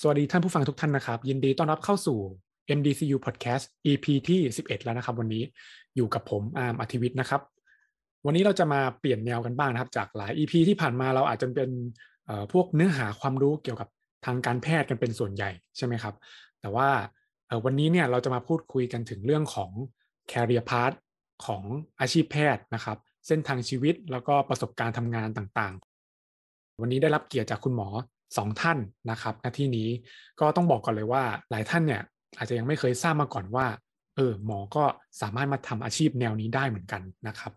สวัสดีท่านผู้ฟังทุกท่านนะครับ ยินดีต้อนรับเข้าสู่ MDCU Podcast EP ที่ 11 แล้วนะครับ วันนี้อยู่กับผมอาร์มอธิวิทย์นะครับ วันนี้เราจะมาเปลี่ยนแนวกันบ้างนะครับ จากหลาย EP ที่ผ่านมาเราอาจจะเป็นพวกเนื้อหาความรู้เกี่ยวกับทางการแพทย์กันเป็นส่วนใหญ่ใช่ไหมครับ แต่ว่าวันนี้เนี่ยเราจะมาพูดคุยกันถึงเรื่องของ career path ของอาชีพแพทย์นะครับ เส้นทางชีวิตแล้วก็ประสบการณ์ทำงานต่างๆ วันนี้ได้รับเกียรติจากคุณหมอ สองท่านนะครับหน้าที่นี้ก็ต้องบอกก่อนเลยว่าหลายท่านเนี่ยอาจจะยังไม่เคยทราบมาก่อนว่าเออหมอก็สามารถมาทำอาชีพแนวนี้ได้เหมือนกันนะครับ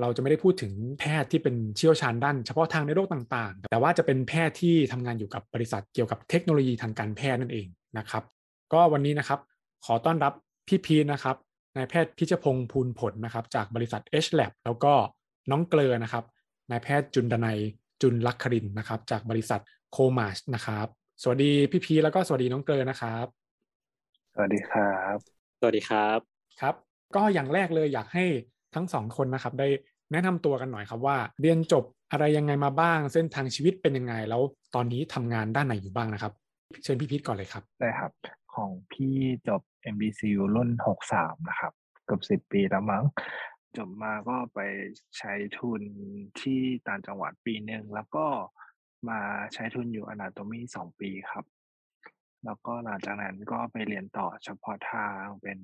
เราจะไม่ได้พูดถึงแพทย์ที่เป็นเชี่ยวชาญด้านเฉพาะทางในโรคต่างๆ แต่ว่าจะเป็นแพทย์ที่ทำงานอยู่กับบริษัทเกี่ยวกับเทคโนโลยีทางการแพทย์นั่นเองนะครับ ก็วันนี้นะครับขอต้อนรับพี่พีนะครับนายแพทย์พิชพงศ์ภูลผลนะครับจากบริษัท H Lab แล้วก็น้องเกลือนะครับนายแพทย์จุนดนัยจุนลักครินนะครับจากบริษัท โคมาชนะครับ สวัสดีพี่พีแล้วก็สวัสดีน้องเกลือนะครับ สวัสดีครับ สวัสดีครับครับ ก็อย่างแรกเลยอยากให้ทั้งสองคนนะครับ ได้แนะนำตัวกันหน่อยครับว่า เรียนจบอะไรยังไงมาบ้าง เส้นทางชีวิตเป็นยังไง แล้วตอนนี้ทำงานด้านไหนอยู่บ้างนะครับ เชิญพี่พีทก่อนเลยครับได้ครับ ของพี่จบ MBCU รุ่น 63 นะครับเกือบสิบปีแล้วมั้งจบมาก็ไปใช้ทุนที่ต่างจังหวัดปีหนึ่งแล้วก็ มาใช้ทุนอยู่อนาโตมีสองปีครับ แล้วก็หลังจากนั้นก็ไปเรียนต่อเฉพาะทางเป็น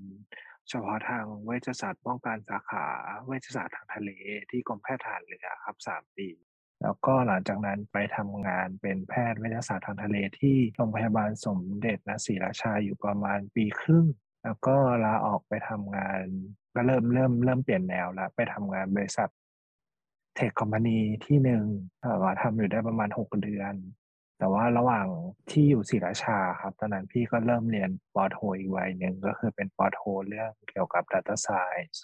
เฉพาะทางเวชศาสตร์ป้องกันสาขาเวชศาสตร์ทางทะเลที่กรมแพทย์ทหารเรือครับสามปีแล้วก็หลังจากนั้นไปทำงานเป็นแพทย์เวชศาสตร์ทางทะเลที่โรงพยาบาลสมเด็จนศรีราชาอยู่ประมาณปีครึ่ง แล้วก็ลาออกไปทำงานก็เริ่มเริ่มเริ่มเปลี่ยนแนวล้วไปทำงานบริษัท เทคคอมพานีที่หนึ่งว่าทำอยู่ได้ประมาณหกเดือน แต่ว่าระหว่างที่อยู่ศรีราชาครับ ตอนนั้นพี่ก็เริ่มเรียนปอโทอีกวัยหนึ่งก็คือเป็นปอโทเรื่องเกี่ยวกับ Data Science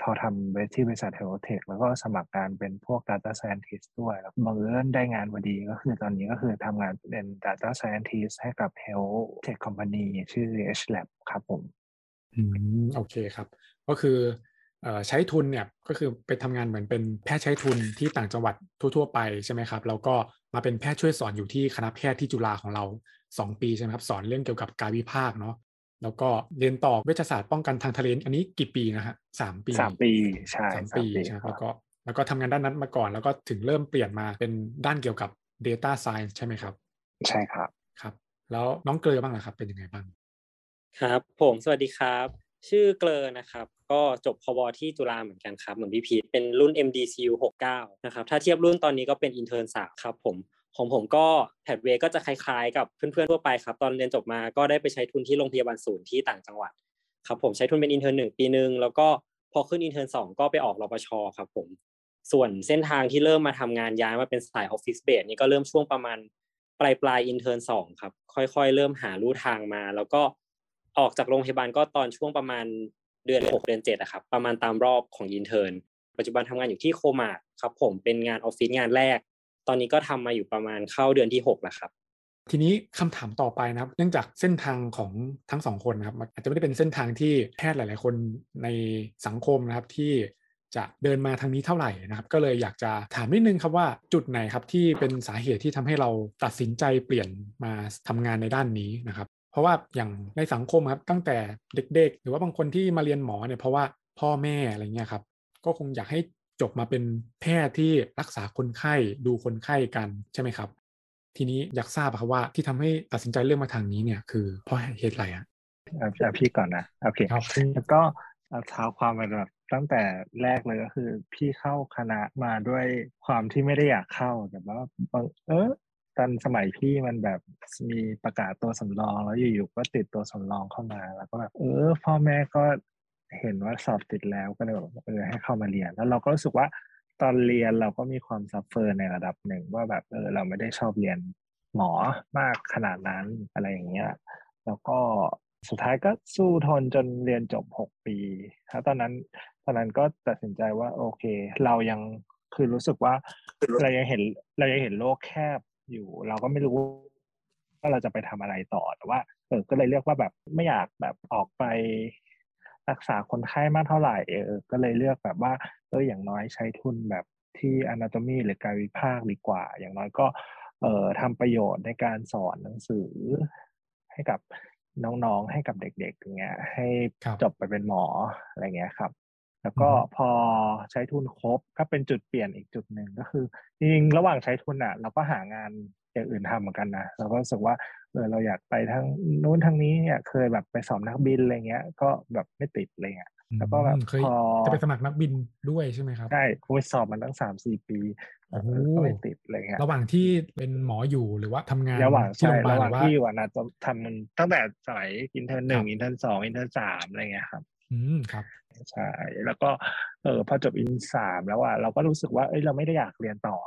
เขาทำเวที่บริษัทเทลเทคแล้วก็สมัครการเป็นพวก Data Scientist ด้วย แล้วบังเอิญได้งานพอดีก็คือตอนนี้ก็คือทำงานเป็น Data Scientist ให้กับ Health Tech Company ชื่อ H Lab ครับผม อืม โอเคครับ ก็คือ ใช้ทุนเนี่ยก็คือไปทำงานเหมือนเป็นแพทย์ใช้ทุนที่ต่างจังหวัดทั่ว ๆ ไปใช่ไหมครับแล้วก็มาเป็นแพทย์ช่วยสอนอยู่ที่คณะแพทย์ที่จุฬาของเรา 2 ปีใช่ไหมครับสอนเรื่องเกี่ยวกับกายวิภาคเนาะแล้วก็เรียนต่อเวชศาสตร์ป้องกันทางทะเลอันนี้กี่ปีนะฮะสามปีสามปีใช่สามปีใช่แล้วก็แล้วก็ทำงานด้านนั้นมาก่อน แล้วก็ถึงเริ่มเปลี่ยนมาเป็นด้านเกี่ยวกับ Data Science ใช่ไหมครับ ใช่ครับครับ แล้วน้องเกลอบ้างนะครับ เป็นยังไงบ้าง ครับ ผมสวัสดีครับ ชื่อเกลอนะครับ ก็จบแพทย์ที่จุฬาเหมือนกันครับ เหมือนพี่พีทเป็นรุ่น MDCU 69 นะครับ ถ้าเทียบรุ่นตอนนี้ก็เป็น intern สามครับผมของผมก็ pathway ก็จะคล้ายๆ กับเพื่อนๆทั่วไปครับ ตอนเรียนจบมาก็ได้ไปใช้ทุนที่โรงพยาบาลศูนย์ที่ต่างจังหวัดครับผมใช้ทุนเป็น intern หนึ่งปีหนึ่งแล้วก็พอขึ้น intern สองก็ไปออกรปชครับผม ส่วนเส้นทางที่เริ่มมาทำงานย้ายมาเป็นสาย office base นี่ก็เริ่มช่วงประมาณปลายปลาย intern สองครับ ค่อยๆ เริ่มหาลู่ทางมา แล้วก็ ออกจากโรงพยาบาลก็ตอนช่วงประมาณเดือนหกเดือนเจ็ดอะครับประมาณตามรอบของ intern ปัจจุบันทำงานอยู่ที่โคมาดครับผมเป็นงานออฟฟิศงานแรก ตอนนี้ก็ทำมาอยู่ประมาณเข้าเดือนที่หกแล้วครับทีนี้คำถามต่อไปนะครับ เนื่องจากเส้นทางของทั้งสองคนนะครับอาจจะไม่ได้เป็นเส้นทางที่แพทย์หลาย ๆ คนในสังคมนะครับที่จะเดินมาทางนี้เท่าไหร่นะครับ ก็เลยอยากจะถามนิดนึงครับว่าจุดไหนครับที่เป็นสาเหตุที่ทำให้เราตัดสินใจเปลี่ยนมาทำงานในด้านนี้นะครับ เพราะว่าอย่างในสังคมครับตั้งแต่เด็ก ๆ หรือว่าบางคนที่มาเรียนหมอเนี่ยเพราะว่าพ่อแม่อะไรเงี้ยครับ ก็คงอยากให้จบมาเป็นแพทย์ที่รักษาคนไข้ดูคนไข้กันใช่ไหมครับ ทีนี้อยากทราบครับว่าที่ทำให้ตัดสินใจเลือกมาทางนี้เนี่ยคือเพราะเหตุอะไรอะเอาพี่ก่อนนะโอเคครับแล้วก็เอาเท้าความไปแบบตั้งแต่แรกเลยก็คือ พี่เข้าคณะมาด้วยความที่ไม่ได้อยากเข้าแต่ว่าเออ ตอนสมัยพี่มันแบบมีประกาศตัวสำรอง แล้วอยู่ๆก็ติดตัวสำรองเข้ามา แล้วก็แบบเออ พ่อแม่ก็เห็นว่าสอบติดแล้วก็เลยแบบเออให้เข้ามาเรียน แล้วเราก็รู้สึกว่าตอนเรียนเราก็มีความซัฟเฟอร์ในระดับหนึ่งว่าแบบเออเราไม่ได้ชอบเรียนหมอมากขนาดนั้นอะไรอย่างเงี้ย แล้วก็สุดท้ายก็สู้ทนจนเรียนจบหกปีแล้วตอนนั้นตอนนั้นก็ตัดสินใจว่าโอเค เรายังคือรู้สึกว่าเรายังเห็นเรายังเห็นโลกแคบ อยู่ เราก็ไม่รู้ว่าเราจะไปทำอะไรต่อแต่ว่าเออก็เลยเรียกว่าแบบไม่อยากแบบออกไปรักษาคนไข้มากเท่าไหร่เออก็เลยเลือกแบบว่าเอออย่างน้อยใช้ทุนแบบที่อนาโตมีหรือกายวิภาคดีกว่า อย่างน้อยก็เอ่อทำประโยชน์ในการสอนหนังสือ ให้กับน้องๆให้กับเด็กๆอย่างเงี้ย ให้จบไปเป็นหมออะไรเงี้ยครับ แล้วก็พอใช้ทุนครบก็เป็นจุดเปลี่ยนอีกจุดหนึ่งก็คือจริงๆระหว่างใช้ทุนอะ เราก็หางานอย่างอื่นทำเหมือนกันนะเราก็รู้สึกว่าเออเราอยากไปทั้งนู้นทั้งนี้เนี่ยเคยแบบไปสอบนักบินอะไรเงี้ย ก็แบบไม่ติดอะไรเงี้ยแล้วก็แบบพอจะไปสมัครนักบินด้วยใช่ไหมครับใช่ไปสอบมันตั้งสามสี่ปีก็ไม่ติดอะไรเงี้ยระหว่างที่เป็นหมออยู่หรือว่าทำงานระหว่างใช่ระหว่างที่วันนั้นจะทำมันตั้งแต่สมัย intern หนึ่ง intern สอง intern สามอะไรเงี้ยครับ อืมครับ ใช่ แล้วก็เออพอจบอินสามแล้วอะเราก็รู้สึกว่าเอ้ยเราไม่ได้อยากเรียนต่อ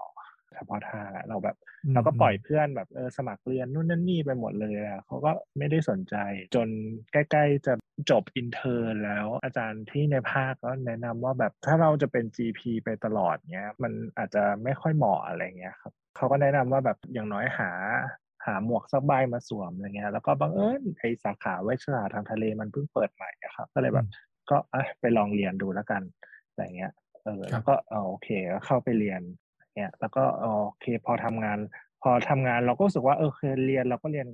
เฉพาะทางเราแบบ เราก็ปล่อยเพื่อนแบบเออสมัครเรียนนู่นนั่นนี่ไปหมดเลยอะเขาก็ไม่ได้สนใจ จนใกล้ๆจะจบ intern แล้วอาจารย์ที่ในภาคก็แนะนำว่าแบบถ้าเราจะเป็น GP ไปตลอดเงี้ย มันอาจจะไม่ค่อยเหมาะอะไรเงี้ยครับเขาก็แนะนำว่าแบบอย่างน้อยหา หาหมวกสักใบมาสวมอะไรเงี้ยแล้วก็บังเอิญไอสาขาวิชาทางทะเลมันเพิ่งเปิดใหม่ครับ ก็เลยแบบก็ไปลองเรียนดูแล้วกันอะไรเงี้ยเออแล้วก็โอเคก็เข้าไปเรียนเนี่ยแล้วก็โอเคพอทำงาน พอทำงานเราก็รู้สึกว่าเออเคยเรียนเราก็เรียน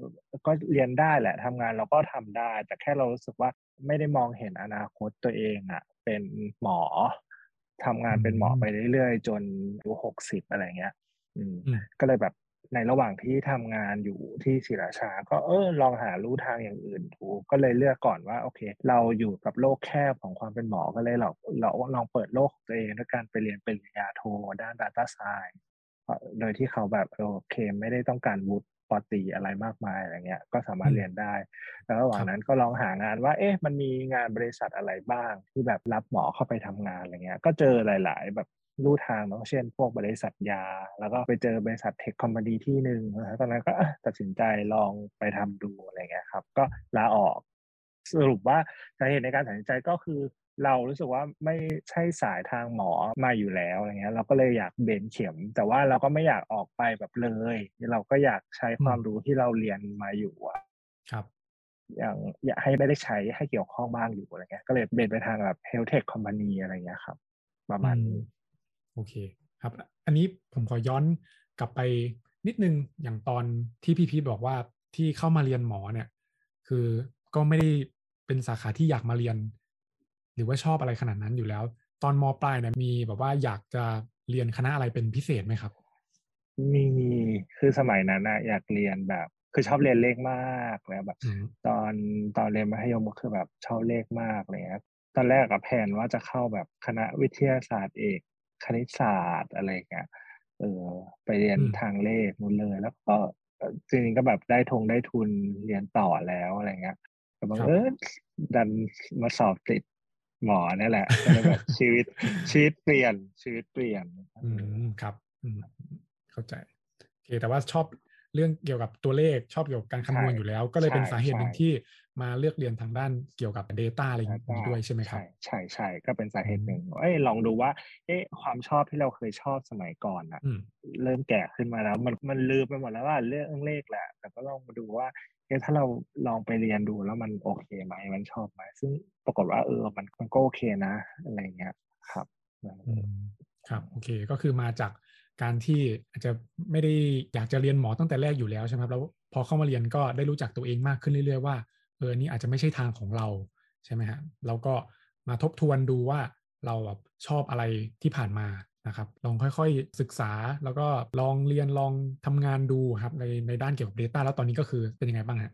ก็เรียนได้แหละทำงานเราก็ทำได้ แต่แค่เรารู้สึกว่าไม่ได้มองเห็นอนาคตตัวเองอะ เป็นหมอทำงานเป็นหมอไปเรื่อยๆ จนอายุหกสิบอะไรเงี้ย อืมก็เลยแบบ ในระหว่างที่ทำงานอยู่ที่ศิราชา ก็เออลองหาลู่ทางอย่างอื่นดูก็เลยเลือกก่อนว่าโอเค เราอยู่กับโลกแคบของความเป็นหมอก็เลยเราเราลองเปิดโลกของตัวเองด้วยการไปเรียนปริญญาโทด้าน Data Science โดยที่เขาแบบโอเคไม่ได้ต้องการวุฒิปอตีอะไรมากมายอะไรเงี้ย ก็สามารถเรียนได้ แล้วระหว่างนั้นก็ลองหางานว่า เอ๊ะ มันมีงานบริษัทอะไรบ้างที่แบบรับหมอเข้าไปทำงานอะไรเงี้ย ก็เจอหลาย ๆ แบบ ลู่ทางเนาะเช่น พวกบริษัทยา แล้วก็ไปเจอบริษัทเทคคอมพานีที่หนึ่งนะตอนนั้นก็ตัดสินใจลองไปทำดูอะไรเงี้ยครับ ก็ลาออก สรุปว่าสาเหตุในการตัดสินใจก็คือเรารู้สึกว่าไม่ใช่สายทางหมอมาอยู่แล้วอะไรเงี้ยเราก็เลยอยากเบนเข็ม แต่ว่าเราก็ไม่อยากออกไปแบบเลย เราก็อยากใช้ความรู้ที่เราเรียนมาอยู่อะครับ อย่างอยากให้ไม่ได้ใช้ให้เกี่ยวข้องบ้างอยู่อะไรเงี้ย ก็เลยเบนไปทางแบบเฮลเทคคอมพานีอะไรเงี้ยครับ ประมาณนี้โอเคครับ อันนี้ผมขอย้อนกลับไปนิดนึงอย่างตอนที่พี่พีทบอกว่าที่เข้ามาเรียนหมอเนี่ย คือก็ไม่ได้เป็นสาขาที่อยากมาเรียน หรือว่าชอบอะไรขนาดนั้นอยู่แล้ว ตอนมปลายเนี่ยมีแบบว่าอยากจะเรียนคณะอะไรเป็นพิเศษไหมครับ มีคือสมัยนั้นนะอยากเรียนแบบ คือชอบเรียนเลขมากแล้วแบบ ตอนตอนเรียนมัธยมก็คือแบบชอบเลขมากเลยครับตอนแรกกับแผนว่าจะเข้าแบบคณะวิทยาศาสตร์เอก คณิตศาสตร์อะไรเงี้ยเออไปเรียนทางเลขนู่นเลย แล้วก็จริงๆก็แบบได้ทงได้ทุนเรียนต่อแล้วอะไรเงี้ยแต่บางเออดันมาสอบติดหมอนี่แหละก็เลยแบบชีวิตชีวิตเปลี่ยนชีวิตเปลี่ยน อืมครับอืมเข้าใจโอเคแต่ว่าชอบเรื่องเกี่ยวกับตัวเลขชอบเกี่ยวกับการคำนวณอยู่แล้ว ก็เลยเป็นสาเหตุหนึ่งที่ มาเลือกเรียนทางด้านเกี่ยวกับ Data อะไรอย่างนี้ด้วยใช่ไหมครับ ใช่ใช่ก็เป็นสาเหตุหนึ่งเอ้ยลองดูว่า เอ๊ะความชอบที่เราเคยชอบสมัยก่อนอะเริ่มแก่ขึ้นมาแล้ว มันมันลืมไปหมดแล้วว่าเรื่องเลขแหละ แต่ก็ลองมาดูว่าเอ๊ะถ้าเราลองไปเรียนดูแล้วมันโอเคไหมมันชอบไหมซึ่งปรากฏว่าเออมันมันก็โอเคนะอะไรเงี้ยครับครับโอเคก็คือมาจากการที่อาจจะไม่ได้อยากจะเรียนหมอตั้งแต่แรกอยู่แล้วใช่ไหมครับแล้วพอเข้ามาเรียนก็ได้รู้จักตัวเองมากขึ้นเรื่อย ๆ ว่า เออนี่อาจจะไม่ใช่ทางของเราใช่ไหมฮะเราก็มาทบทวนดูว่าเราแบบชอบอะไรที่ผ่านมานะครับ ลองค่อยๆศึกษาแล้วก็ลองเรียนลองทำงานดูครับในในด้านเกี่ยวกับ Data แล้วตอนนี้ก็คือเป็นยังไงบ้างฮะ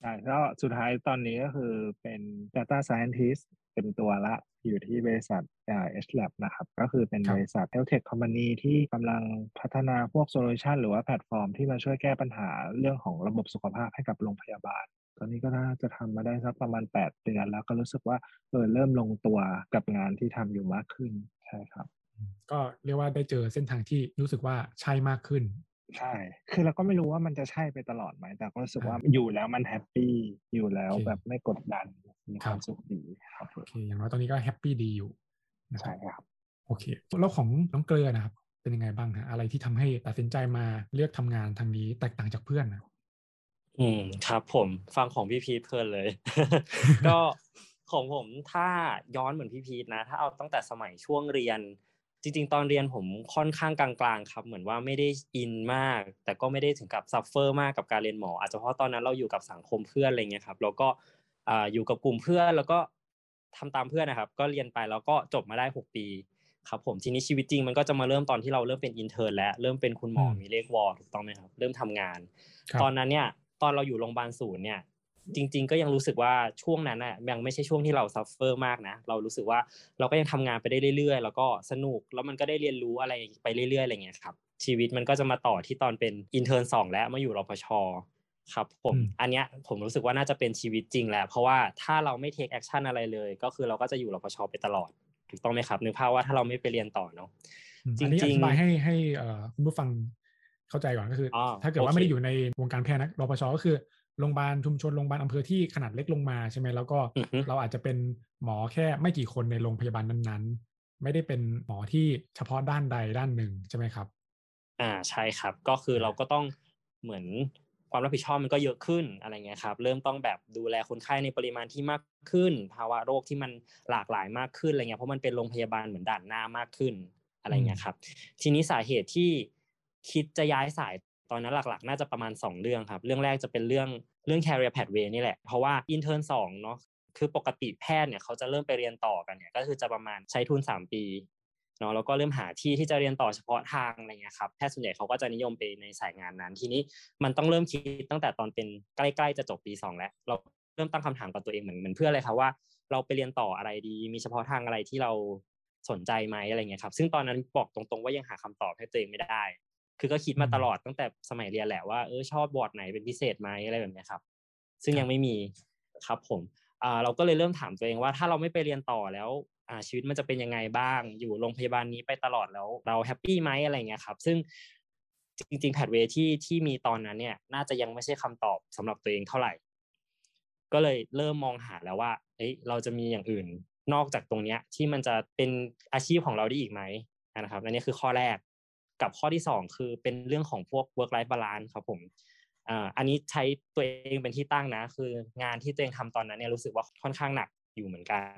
ใช่แล้วสุดท้ายตอนนี้ก็คือเป็น Data Scientist เป็นตัวละอยู่ที่บริษัท H Lab นะครับ ก็คือเป็นบริษัท health tech company ที่กำลังพัฒนาพวก solution หรือว่าแพลตฟอร์มที่มาช่วยแก้ปัญหาเรื่องของระบบสุขภาพให้กับโรงพยาบาลต อนนี้ก็น่าจะทำมาได้สักประมาณ 8 เดือน แล้วก็รู้สึกว่าเออเริ่มลงตัวกับงานที่ทำอยู่มากขึ้นใช่ครับ ก็เรียกว่าได้เจอเส้นทางที่รู้สึกว่าใช่มากขึ้น ใช่ คือเราก็ไม่รู้ว่ามันจะใช่ไปตลอดไหม แต่ก็รู้สึกว่าอยู่แล้วมันแฮปปี้อยู่แล้วแบบไม่กดดันมีความสุขดีครับโอเคอย่างน้อยตอนนี้ก็แฮปปี้ดีอยู่ใช่ครับโอเคแล้วของน้องเกลือนะครับเป็นยังไงบ้างฮะอะไรที่ทำให้ตัดสินใจมาเลือกทำงานทางนี้แตกต่างจากเพื่อนนะ อืมครับผมฟังของพี่พีทเพลินเลย ก็ของผมถ้าย้อนเหมือนพี่พีทนะ ถ้าเอาตั้งแต่สมัยช่วงเรียน จริง ๆ ตอนเรียนผมค่อนข้างกลางๆ ครับ เหมือนว่าไม่ได้อินมาก แต่ก็ไม่ได้ถึงกับ suffer มากกับการเรียนหมอ อาจจะเพราะตอนนั้นเราอยู่กับสังคมเพื่อนอะไรเงี้ยครับ แล้วก็อยู่กับกลุ่มเพื่อนแล้วก็ทำตามเพื่อนนะครับ ก็เรียนไปแล้วก็จบมาได้ 6 ปีครับผมทีนี้ชีวิตจริงมันก็จะมาเริ่มตอนที่เราเริ่มเป็น intern แล้วเริ่มเป็นคุณหมอมีเลข ว.ถูกต้องไหมครับ เริ่มทำงาน ตอนนั้นเนี่ย ตอนเราอยู่โรงพยาบาลศูนย์เนี่ยจริง ๆ ก็ยังรู้สึกว่าช่วงนั้นน่ะยังไม่ใช่ช่วงที่เรา suffer มากนะเรารู้สึกว่าเราก็ยังทำงานไปได้เรื่อย ๆ แล้วก็สนุกแล้วมันก็ได้เรียนรู้อะไรไปเรื่อย ๆอะไรเงี้ยครับชีวิตมันก็จะมาต่อที่ตอนเป็น intern สองแล้วมาอยู่รพชครับผมอันเนี้ยผมรู้สึกว่าน่าจะเป็นชีวิตจริงแล้วเพราะว่าถ้าเราไม่ take action อะไรเลย ก็คือเราก็จะอยู่รพชไปตลอดถูกต้องไหมครับนึกภาพว่าถ้าเราไม่ไปเรียนต่อเนาะจริงๆอธิบายให้ให้คุณผู้ฟัง เข้าใจก่อนก็คือ ถ้าเกิดว่าไม่ได้อยู่ในวงการแพทย์นะรพชก็คือโรงพยาบาลชุมชนโรงพยาบาลอำเภอที่ขนาดเล็กลงมาใช่ไหมแล้วก็เราอาจจะเป็นหมอแค่ไม่กี่คนในโรงพยาบาลนั้นๆ ไม่ได้เป็นหมอที่เฉพาะด้านใดด้านหนึ่งใช่ไหมครับ อ่าใช่ครับก็คือเราก็ต้องเหมือนความรับผิดชอบมันก็เยอะขึ้นอะไรเงี้ยครับ เริ่มต้องแบบดูแลคนไข้ในปริมาณที่มากขึ้น ภาวะโรคที่มันหลากหลายมากขึ้นอะไรเงี้ยเพราะมันเป็นโรงพยาบาลเหมือนด่านหน้ามากขึ้นอะไรเงี้ยครับ ทีนี้สาเหตุที่ คิดจะย้ายสายตอนนั้นหลักๆ น่าจะประมาณ 2 เรื่องครับ เรื่องแรกจะเป็นเรื่องเรื่อง career pathway นี่แหละ เพราะว่า intern 2เนาะคือปกติแพทย์เนี่ยเขาจะเริ่มไปเรียนต่อกันเนี่ยก็คือจะประมาณใช้ทุน 3 ปีเนาะแล้วก็เริ่มหาที่ที่จะเรียนต่อเฉพาะทางอะไรเงี้ยครับแพทย์ส่วนใหญ่เขาก็จะนิยมไปในสายงานนั้น ทีนี้มันต้องเริ่มคิดตั้งแต่ตอนเป็นใกล้ๆจะจบปี2แล้วเราเริ่มตั้งคำถามกับตัวเองเหมือนเหมือนเพื่ออะไรครับว่า เราไปเรียนต่ออะไรดี มีเฉพาะทางอะไรที่เราสนใจไหมอะไรเงี้ยครับ ซึ่งตอนนั้นบอกตรงๆว่ายังหาคำตอบให้ตัวเองไม่ได้ คือก็คิดมาตลอดตั้งแต่สมัยเรียนแหละว่าเออชอบบอร์ดไหนเป็นพิเศษไหมอะไรแบบนี้ครับ ซึ่งยังไม่มีครับผมอ่าเราก็เลยเริ่มถามตัวเองว่าถ้าเราไม่ไปเรียนต่อแล้วอ่าชีวิตมันจะเป็นยังไงบ้าง อยู่โรงพยาบาลนี้ไปตลอดแล้วเรา happy ไหมอะไรเงี้ยครับ ซึ่งจริงๆแพทเวที่ที่มีตอนนั้นเนี่ย น่าจะยังไม่ใช่คำตอบสำหรับตัวเองเท่าไหร่ ก็เลยเริ่มมองหาแล้วว่าเอ้ยเราจะมีอย่างอื่นนอกจากตรงเนี้ยที่มันจะเป็นอาชีพของเราได้อีกไหมนะครับอันนี้คือข้อแรก กับข้อที่ 2 คือเป็นเรื่องของพวก work life balance ครับผมอันนี้ใช้ตัวเองเป็นที่ตั้งนะ คืองานที่ตัวเองทำตอนนั้นเนี่ยรู้สึกว่าค่อนข้างหนักอยู่เหมือนกัน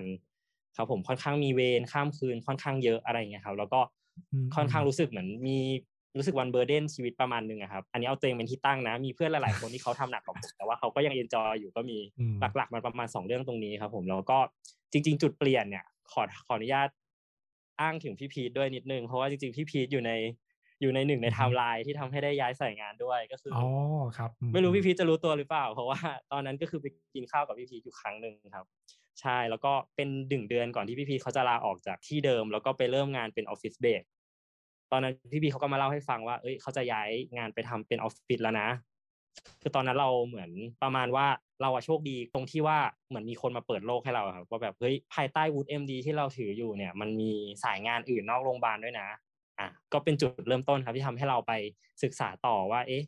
ครับผมค่อนข้างมีเวรข้ามคืนค่อนข้างเยอะอะไรเงี้ยครับแล้วก็ค่อนข้างรู้สึกเหมือนมีรู้สึกว่ามัน burden ชีวิตประมาณนึงครับอันนี้เอาตัวเองเป็นที่ตั้งนะ มีเพื่อนหลายๆคนที่เขาทำหนักกว่าผมแต่ว่าเขาก็ยัง enjoy อยู่ก็มีหลักๆมันประมาณ 2 เรื่องตรงนี้ครับ ผมแล้วก็จริง ๆ จุดเปลี่ยนเนี่ยขอขออนุญาตอ้างถึงพี่พีทด้วยนิดนึงเพราะว่าจริงๆพี่พีทอยู่ใน อยู่ในหนึ่งในไทม์ไลน์ที่ทำให้ได้ย้ายสายงานด้วยก็คืออ๋อครับ ไม่รู้พี่พีทจะรู้ตัวหรือเปล่า เพราะว่าตอนนั้นก็คือไปกินข้าวกับพี่พีทอยู่ครั้งหนึ่งครับ ใช่แล้วก็เป็นหนึ่งเดือนก่อนที่พี่พีทเขาจะลาออกจากที่เดิม แล้วก็ไปเริ่มงานเป็น office-basedตอนนั้นพี่พีทเขาก็มาเล่าให้ฟังว่า เอ้ยเขาจะย้ายงานไปทำเป็นออฟฟิศแล้วนะคือตอนนั้นเราเหมือนประมาณว่าเราอะโชคดีตรงที่ว่าเหมือนมีคนมาเปิดโลกให้เราครับว่าแบบเฮ้ยภายใต้วุฒิ MD ที่เราถืออยู่เนี่ย มันมีสายงานอื่นนอกโรงพยาบาลด้วยนะ อะก็เป็นจุดเริ่มต้นครับที่ทำให้เราไปศึกษาต่อว่า เอ๊ะ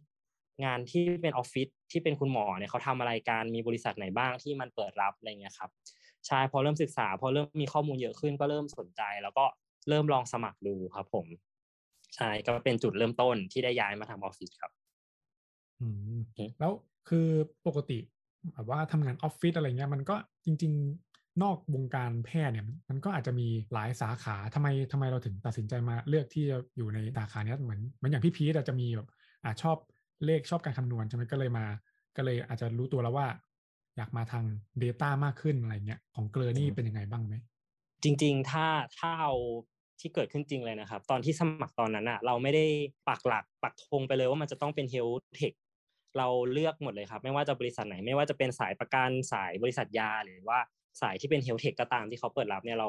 งานที่เป็นออฟฟิศที่เป็นคุณหมอเนี่ยเขาทำอะไรการมีบริษัทไหนบ้างที่มันเปิดรับอะไรเงี้ยครับใช่พอเริ่มศึกษา พอเริ่มมีข้อมูลเยอะขึ้นก็เริ่มสนใจ แล้วก็เริ่มลองสมัครดูครับผมใช่ก็เป็นจุดเริ่มต้นที่ได้ย้ายมาทำออฟฟิศครับอืมแล้วคือปกติแบบว่าทำงานออฟฟิศอะไรเงี้ยมันก็จริง นอกวงการแพทย์เนี่ยมันก็อาจจะมีหลายสาขาทำไมทำไมเราถึงตัดสินใจมาเลือกที่จะอยู่ในสาขานี้เหมือนเหมือนอย่างพี่พีทอาจจะมีแบบอาชอบเลขชอบการคำนวณใช่ไหมก็เลยมา ก็เลยอาจจะรู้ตัวแล้วว่า อยากมาทาง Data มากขึ้นอะไรเงี้ยของเกลือนี่เป็นยังไงบ้างไหมจริง ๆ ถ้าถ้าเอาที่เกิดขึ้นจริงเลยนะครับ ตอนที่สมัครตอนนั้นอะเราไม่ได้ปักหลักปักธงไปเลยว่ามันจะต้องเป็นเฮลเทคเราเลือกหมดเลยครับ ไม่ว่าจะบริษัทไหน ไม่ว่าจะเป็นสายประกันสายบริษัทยาหรือว่า สายที่เป็นเฮลเทคก็ตามที่เขาเปิดรับเนี่ยเรา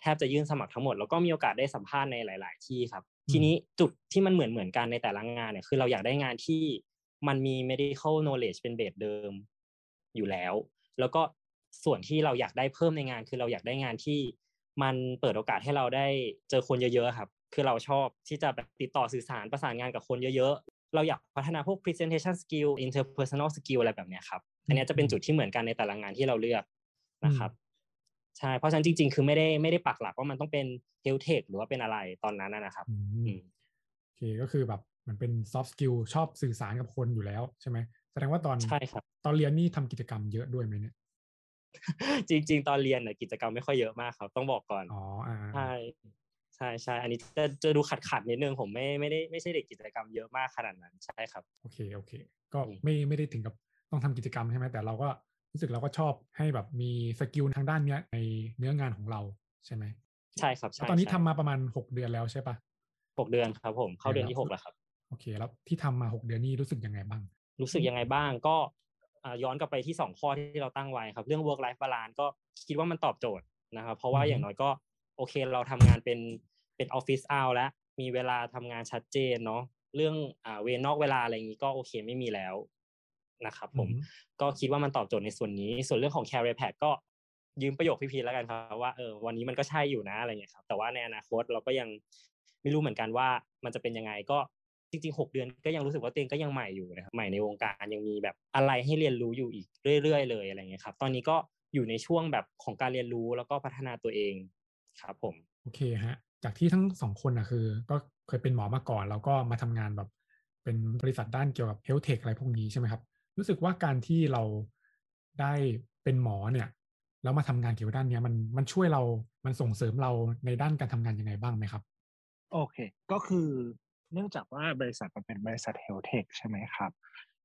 แทบจะยื่นสมัครทั้งหมด แล้วก็มีโอกาสได้สัมภาษณ์ในหลาย ๆ ที่ครับ ทีนี้จุดที่มันเหมือนเหมือนกันในแต่ละงานเนี่ยคือเราอยากได้งานที่มันมี medical knowledge เป็นเบสเดิมอยู่แล้ว แล้วก็ส่วนที่เราอยากได้เพิ่มในงาน คือเราอยากได้งานที่มันเปิดโอกาสให้เราได้เจอคนเยอะ ๆ ครับ คือเราชอบที่จะติดต่อสื่อสารประสานงานกับคนเยอะๆ เราอยากพัฒนาพวก presentation skill interpersonal skill อะไรแบบนี้ครับ อันนี้จะเป็นจุดที่เหมือนกันในแต่ละงานที่เราเลือก นะครับใช่เพราะฉะนั้นจริง ๆ คือไม่ได้ไม่ได้ปักหลักว่ามันต้องเป็น health tech หรือว่าเป็นอะไรตอนนั้นนะครับโอเคก็คือแบบมันเป็น soft skill ชอบสื่อสารกับคนอยู่แล้วใช่ไหมแสดงว่าตอนใช่ครับตอนเรียนนี่ทำกิจกรรมเยอะด้วยไหมเนี่ยจริง ๆ ตอนเรียนเนี่ยกิจกรรมไม่ค่อยเยอะมากครับ ต้องบอกก่อนอ๋อใช่ใใช่ใช่อันนี้จะจะดูขัดขัดนิดนึงผมไม่ไม่ได้ไม่ใช่เด็กกิจกรรมเยอะมากขนาดนั้นใช่ครับ โอเคโอเค ก็ไม่ไม่ได้ถึงกับต้องทำกิจกรรมใช่ไหมแต่เราก็ รู้สึกเราก็ชอบให้แบบมีสกิลทางด้านเนี้ยในเนื้องานของเราใช่ไหมใช่ครับใช่ตอนนี้ใช่ทำมาประมาณหกเดือนแล้วใช่ปะหกเดือนครับผมเข้าเดือนที่หกแล้วครับ โอเค แล้วที่ทำมาหกเดือนนี้รู้สึกยังไงบ้าง รู้สึกยังไงบ้างก็อ่าย้อนกลับไปที่สองข้อที่เราตั้งไว้ครับ เรื่อง work life balance ก็คิดว่ามันตอบโจทย์นะครับ เพราะว่าอือฮึอย่างน้อยก็โอเคเราทำงานเป็นเป็นออฟฟิศเอาแล้วมีเวลาทำงานชัดเจนเนาะเรื่องอ่าเวรนอกเวลาอะไรอย่างนี้ก็โอเคไม่มีแล้ว นะครับผมอือฮึก็คิดว่ามันตอบโจทย์ในส่วนนี้ ส่วนเรื่องของ career path ก็ยืมประโยคพี่พีชแล้วกันครับว่าเออวันนี้มันก็ใช่อยู่นะอะไรเงี้ยครับแต่ว่าในอนาคตเราก็ยังไม่รู้เหมือนกันว่ามันจะเป็นยังไงก็จริงๆหกเดือนก็ยังรู้สึกว่าตัวเองก็ยังใหม่อยู่นะครับใหม่ในวงการยังมีแบบอะไรให้เรียนรู้อยู่อีกเรื่อยๆ เลยอะไรเงี้ยครับ ตอนนี้ก็อยู่ในช่วงแบบของการเรียนรู้แล้วก็พัฒนาตัวเองครับผมโอเคฮะจากที่ทั้งสองคนนะคือ ก็เคยเป็นหมอมาก่อนแล้วก็มาทำงานแบบเป็นบริษัทด้านเกี่ยวกับเฮล t เทคอะไรพวกนี้ใช่ไหมครับ รู้สึกว่าการที่เราได้เป็นหมอเนี่ยแล้วมาทำงานเกี่ยวกับด้านนี้มันมันช่วยเรา มันส่งเสริมเราในด้านการทำงานยังไงบ้างไหมครับ โอเค ก็คือเนื่องจากว่าบริษัทมันเป็นบริษัทเฮลเทคใช่ไหมครับ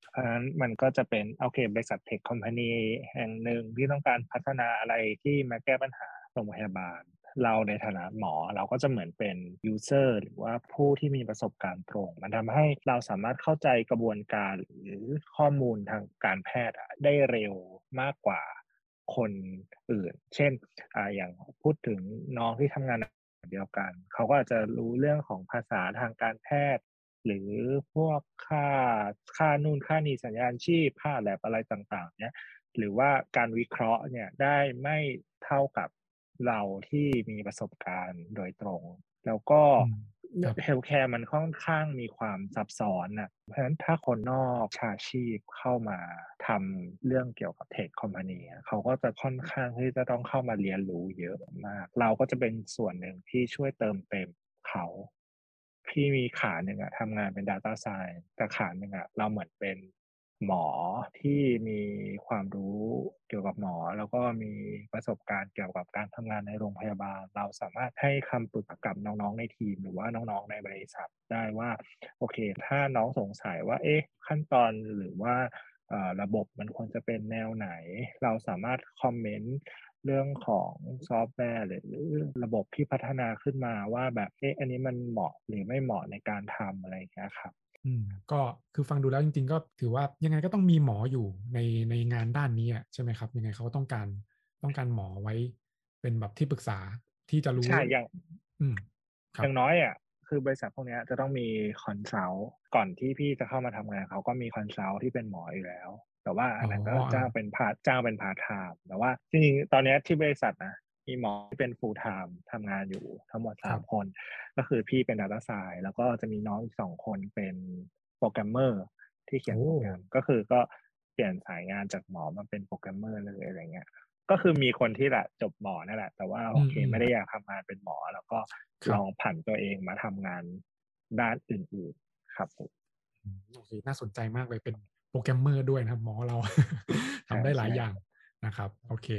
เพราะฉะนั้นมันก็จะเป็นโอเคบริษัทเทคคอมพานีแห่งหนึ่งที่ต้องการพัฒนาอะไรที่มาแก้ปัญหาโรงพยาบาล เราในฐานะหมอเราก็จะเหมือนเป็นยูเซอร์หรือว่าผู้ที่มีประสบการณ์ตรง มันทำให้เราสามารถเข้าใจกระบวนการหรือข้อมูลทางการแพทย์ได้เร็วมากกว่าคนอื่น เช่นอย่างพูดถึงน้องที่ทำงานเดียวกัน เขาก็อาจจะรู้เรื่องของภาษาทางการแพทย์ หรือพวกค่าค่านู่นค่านี่สัญญาณชีพค่าแลบอะไรต่างๆ เนี่ยหรือว่าการวิเคราะห์เนี่ยได้ไม่เท่ากับ เราที่มีประสบการณ์โดยตรง แล้วก็อืมครับ healthcare มันค่อนข้างมีความซับซ้อนนะเพราะฉะนั้นถ้าคนนอกวิชาชีพเข้ามาทำเรื่องเกี่ยวกับเทคคอมพานีเขาก็จะค่อนข้างที่จะต้องเข้ามาเรียนรู้เยอะมาก เราก็จะเป็นส่วนหนึ่งที่ช่วยเติมเต็มเขาพี่มีขาหนึ่งอะทำงานเป็น Data Science แต่ขาหนึ่งอะเราเหมือนเป็น หมอที่มีความรู้เกี่ยวกับหมอ แล้วก็มีประสบการณ์เกี่ยวกับการทำงานในโรงพยาบาล เราสามารถให้คำปรึกษากับน้องๆในทีม หรือว่าน้องๆในบริษัทได้ว่าโอเค ถ้าน้องสงสัยว่าเอ๊ะขั้นตอนหรือว่าระบบมันควรจะเป็นแนวไหน เราสามารถ comment เรื่องของซอฟต์แวร์หรือระบบที่พัฒนาขึ้นมาว่าแบบเอ๊ะอันนี้มันเหมาะหรือไม่เหมาะในการทำอะไรเงี้ยครับ อืมก็คือฟังดูแล้วจริง ๆ ก็ถือว่ายังไงก็ต้องมีหมออยู่ในในงานด้านนี้อะใช่ไหมครับ ยังไงเขาก็ต้องการต้องการหมอไว้เป็นแบบที่ปรึกษาที่จะรู้ใช่อย่าง อืมครัอบย่างน้อยอะคือบริษัทพวกเนี้ยจะต้องมี consult ก่อนที่พี่จะเข้ามาทำงานเขาก็มี consult ที่เป็นหมออยู่แล้ว แต่ว่าอันนั้นก็อ๋อจ้างเป็น part จ้างเป็นพาร์ทไทม์แต่ว่าจริงๆตอนเนี้ยที่บริษัทนะ มีหมอที่เป็น full time ทำงานอยู่ทั้งหมดสามคน ก็คือพี่เป็น Data s c i e n c e แล้วก็จะมีน้องอีกสองคนเป็นโปรแกรมเมอร์ที่เขียนโอ้โปรแกรมก็คือก็เปลี่ยนสายงานจากหมอมาเป็นโปรแกรมเมอร์เลยอะไรเงี้ยก็คือมีคนที่แหละจบหมอนั่นแหละ แต่ว่าโอเคอืมไม่ได้อยากทำงานเป็นหมอ แล้วก็ครับลองผันตัวเองมาทำงานด้านอื่นๆครับผมอืมโอเคน่าสนใจมากเลยเป็นโปรแกรมเมอร์ด้วยนะครับหมอเราทำได้หลายใช่อย่างนะครับ โอเค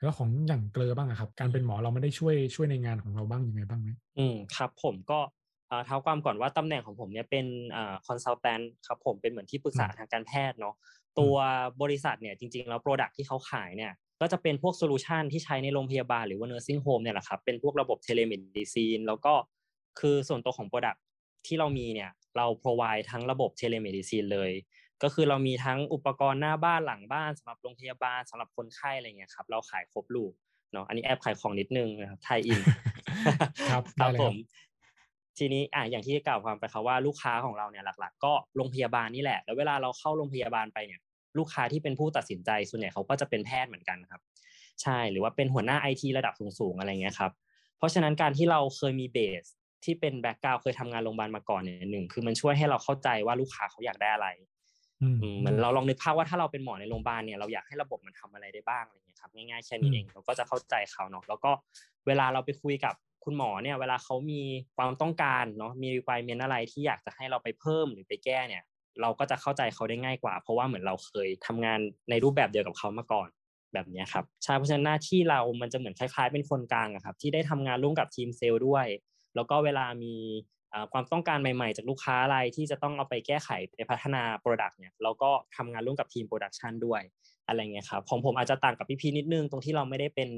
แล้วของอย่างเกลอบ้างอะครับ การเป็นหมอเราไม่ได้ช่วยช่วยในงานของเราบ้างยังไงบ้างไหมอืมครับผมก็อ่าเท้าความก่อนว่าตำแหน่งของผมเนี่ยเป็นอ่า consultant ครับผมเป็นเหมือนที่ปรึกษาอืมทางการแพทย์เนาะตัวบริษัทเนี่ยจริงๆแล้ว product ที่เขาขายเนี่ยก็จะเป็นพวก solution ที่ใช้ในโรงพยาบาลหรือว่า nursing home เนี่ยแหละครับเป็นพวกระบบ telemedicine แล้วก็คือส่วนตัวของ product ที่เรามีเนี่ยเรา provide ทั้งระบบ telemedicine เลย ก็คือเรามีทั้งอุปกรณ์หน้าบ้านหลังบ้านสำหรับโรงพยาบาลสำหรับคนไข้อะไรเงี้ยครับเราขายครบลูกเนาะอันนี้แอบขายของนิดนึงนะครับ tie-in ครับได้เลยครับผมทีนี้อะอย่างที่กล่าวความไปครับว่าลูกค้าของเราเนี่ยหลัก ๆ ก็โรงพยาบาลนี่แหละ แล้วเวลาเราเข้าโรงพยาบาลไปเนี่ย ลูกค้าที่เป็นผู้ตัดสินใจส่วนใหญ่เขาก็จะเป็นแพทย์เหมือนกันครับ ใช่หรือว่าเป็นหัวหน้าไอทีระดับสูงๆอะไรเงี้ยครับเพราะฉะนั้นการที่เราเคยมีเบสที่เป็นแบ็กกราวเคยทำงานโรงพยาบาลมาก่อนเนี่ยหนึ่งคือมันช่วยให้เราเข้าใจว่าลูกค้าเขาอยากได้อะไรอืมอืม เหมือนเราลองนึกภาพว่าถ้าเราเป็นหมอในโรงพยาบาลเนี่ยเราอยากให้ระบบมันทำอะไรได้บ้างอะไรเงี้ยครับง่ายๆแค่นี้เองเราก็จะเข้าใจเขาเนาะแล้วก็เวลาเราไปคุยกับคุณหมอเนี่ยเวลาเขามีความต้องการเนาะมี requirement อะไรที่อยากจะให้เราไปเพิ่มหรือไปแก้เนี่ย เราก็จะเข้าใจเขาได้ง่ายกว่า เพราะว่าเหมือนเราเคยทำงานในรูปแบบเดียวกับเขามาก่อนแบบเนี้ยครับใช่เพราะฉะนั้นหน้าที่เรามันจะเหมือนคล้ายๆ เป็นคนกลางอะครับที่ได้ทำงานร่วมกับทีมเซลล์ด้วย แล้วก็เวลามี ความต้องการใหม่ๆ จากลูกค้าอะไรที่จะต้องเอาไปแก้ไขไปพัฒนา Product เนี่ยเราก็ทำงานร่วมกับทีม Production ด้วยอะไรเงี้ยครับของผมอาจจะต่างกับพี่พีนิดนึงตรงที่เราไม่ได้เป็น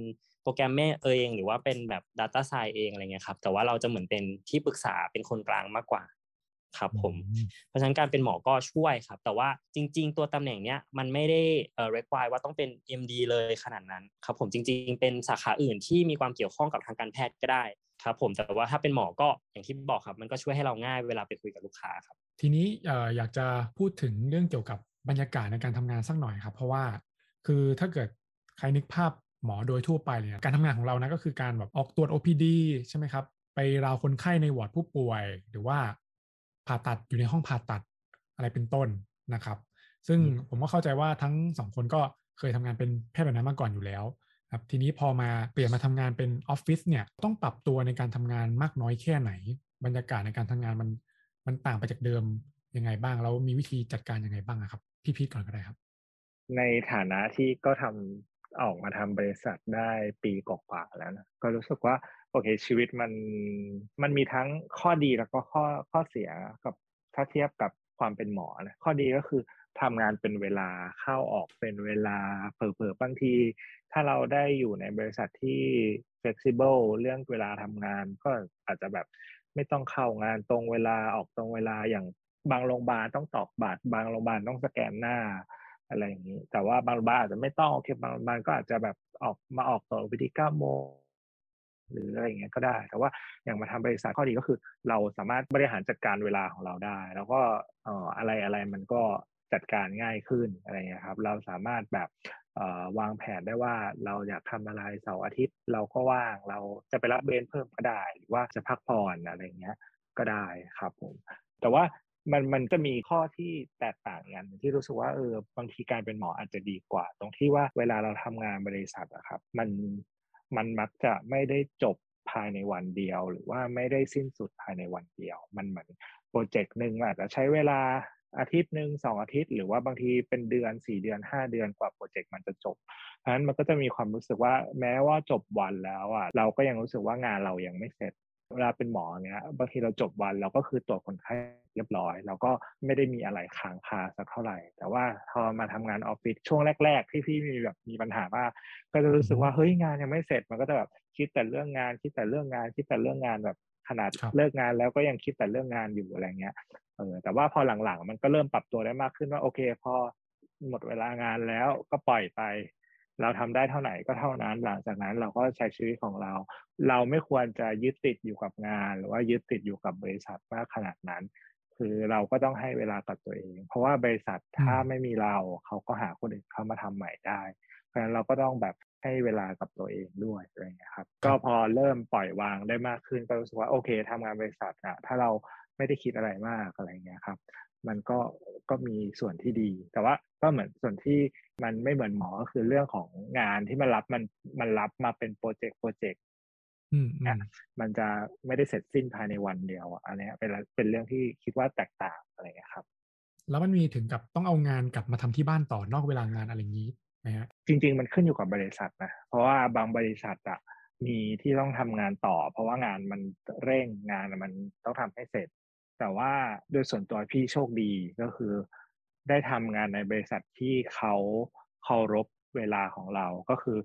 โปรแกรมเมอร์เองหรือว่าเป็นแบบ Data Science เองอะไรเงี้ยครับแต่ว่าเราจะเหมือนเป็นที่ปรึกษาเป็นคนกลางมากกว่าครับผมเพราะฉะนั้นการเป็นหมอก็ช่วยครับ แต่ว่าจริง ๆ ตัวตำแหน่งเนี้ยมันไม่ได้เอ่อ require ว่าต้องเป็น MD เลยขนาดนั้นครับผมจริง ๆ เป็นสาขาอื่นที่มีความเกี่ยวข้องกับทางการแพทย์ก็ได้ ครับผมแต่ว่าถ้าเป็นหมอก็อย่างที่บอกครับ มันก็ช่วยให้เราง่ายเวลาไปคุยกับลูกค้าครับ ทีนี้อยากจะพูดถึงเรื่องเกี่ยวกับบรรยากาศในการทำงานสักหน่อยครับ เพราะว่าคือถ้าเกิดใครนึกภาพหมอโดยทั่วไปเนี่ยการทำงานของเรานะก็คือการแบบออกตรวจ OPD ใช่ไหมครับ ไปราวคนไข้ในวอร์ดผู้ป่วย หรือว่าผ่าตัดอยู่ในห้องผ่าตัดอะไรเป็นต้นนะครับ ซึ่งผมก็เข้าใจว่าทั้งสองคนก็เคยทำงานเป็นแพทย์แบบนั้นมาก่อนอยู่แล้ว ครับทีนี้พอมาเปลี่ยนมาทำงานเป็นออฟฟิศเนี่ยต้องปรับตัวในการทำงานมากน้อยแค่ไหน บรรยากาศในการทำงานมันมันต่างไปจากเดิมยังไงบ้างแล้วมีวิธีจัดการยังไงบ้างครับ พี่พีทก่อนก็ได้ครับ ในฐานะที่ก็ทำออกมาทำบริษัทได้ปีกว่าๆแล้วนะก็รู้สึกว่าโอเคชีวิตมันมันมีทั้งข้อดีแล้วก็ข้อข้อเสียกับถ้าเทียบกับความเป็นหมอนะข้อดีก็คือ ทำงานเป็นเวลาเข้าออกเป็นเวลาเผลอๆบางที ถ้าเราได้อยู่ในบริษัทที่ flexible เรื่องเวลาทำงานก็อาจจะแบบไม่ต้องเข้างานตรงเวลาออกตรงเวลาอย่างบางโรงพยาบาลต้องตอกบัตรบางโรงพยาบาลต้องสแกนหน้าอะไรอย่างนี้ แต่ว่าบางโรงพยาบาลอาจจะไม่ต้องโอเคบางโรงพยาบาลก็อาจจะแบบออกมาออกต่อวิธีเก้าโมงหรืออะไรอย่างเงี้ยก็ได้ แต่ว่าอย่างมาทำบริษัทข้อดีก็คือ เราสามารถบริหารจัดการเวลาของเราได้ แล้วก็อ่ออะไรอะไรมันก็ จัดการง่ายขึ้นอะไรเงี้ยครับ เราสามารถแบบวางแผนได้ว่าเราอยากทำอะไรเสาร์อาทิตย์ เราก็ว่างเราจะไปรับเบนเพิ่มก็ได้หรือว่าจะพักผ่อนอะไรเงี้ยก็ได้ครับผมแต่ว่ามันมันจะมีข้อที่แตกต่างกันที่รู้สึกว่าเออบางทีการเป็นหมออาจจะดีกว่า ตรงที่ว่าเวลาเราทำงานบริษัทอะครับ มันมันมักจะไม่ได้จบภายในวันเดียว หรือว่าไม่ได้สิ้นสุดภายในวันเดียว มันเหมือนโปรเจกต์หนึ่งอาจจะใช้เวลา อาทิตย์หนึ่งสองอาทิตย์ หรือว่าบางทีเป็นเดือนสี่เดือนห้าเดือนกว่าโปรเจกต์มันจะจบเพราะฉะนั้นมันก็จะมีความรู้สึกว่าแม้ว่าจบวันแล้วอะเราก็ยังรู้สึกว่างานเรายังไม่เสร็จเวลาเป็นหมอเนี้ยบางทีเราจบวันเราก็คือตรวจคนไข้เรียบร้อย เราก็ไม่ได้มีอะไรค้างคาสักเท่าไหร่ แต่ว่าพอมาทำงานออฟฟิศช่วงแรก ๆ ที่พี่มีแบบมีปัญหามากก็จะรู้สึกว่าเฮ้ยงานยังไม่เสร็จมันก็จะแบบคิดแต่เรื่องงานคิดแต่เรื่องงานคิดแต่เรื่องงานแบบขนาดเลิกงานแล้วก็ยังคิดแต่เรื่องงานอยู่อะไรเงี้ยเออแต่ว่าพอหลังๆ มันก็เริ่มปรับตัวได้มากขึ้นว่าโอเค พอหมดเวลางานแล้วก็ปล่อยไป เราทำได้เท่าไหร่ก็เท่านั้น หลังจากนั้นเราก็ใช้ชีวิตของเรา เราไม่ควรจะยึดติดอยู่กับงาน หรือว่ายึดติดอยู่กับบริษัทมากขนาดนั้น คือเราก็ต้องให้เวลากับตัวเอง เพราะว่าบริษัทถ้าไม่มีเราเขาก็หาคนอื่นเข้ามาทำใหม่ได้ เพราะฉะนั้นเราก็ต้องแบบให้เวลากับตัวเองด้วยอะไรเงี้ยครับ ก็พอเริ่มปล่อยวางได้มากขึ้นก็รู้สึกว่าโอเคทำงานบริษัทอะถ้าเรา ไม่ได้คิดอะไรมากอะไรเงี้ยครับ มันก็ก็มีส่วนที่ดี แต่ว่าก็เหมือนส่วนที่มันไม่เหมือนหมอก็คือเรื่องของงานที่มันรับมันมันรับมาเป็นโปรเจกต์โปรเจกต์นะมันจะไม่ได้เสร็จสิ้นภายในวันเดียวอันนี้เป็นเป็นเรื่องที่คิดว่าแตกต่างอะไรเงี้ยครับ แล้วมันมีถึงกับต้องเอางานกลับมาทำที่บ้านต่อนอกเวลางานอะไรอย่างนี้ไหมฮะจริง ๆ มันขึ้นอยู่กับบริษัทนะเพราะว่าบางบริษัทอะมีที่ต้องทำงานต่อ เพราะว่างานมันเร่งงานมันต้องทำให้เสร็จ แต่ว่าโดยส่วนตัวพี่โชคดีก็คือ ได้ทำงานในบริษัทที่เขาเคารพเวลาของเราก็คือ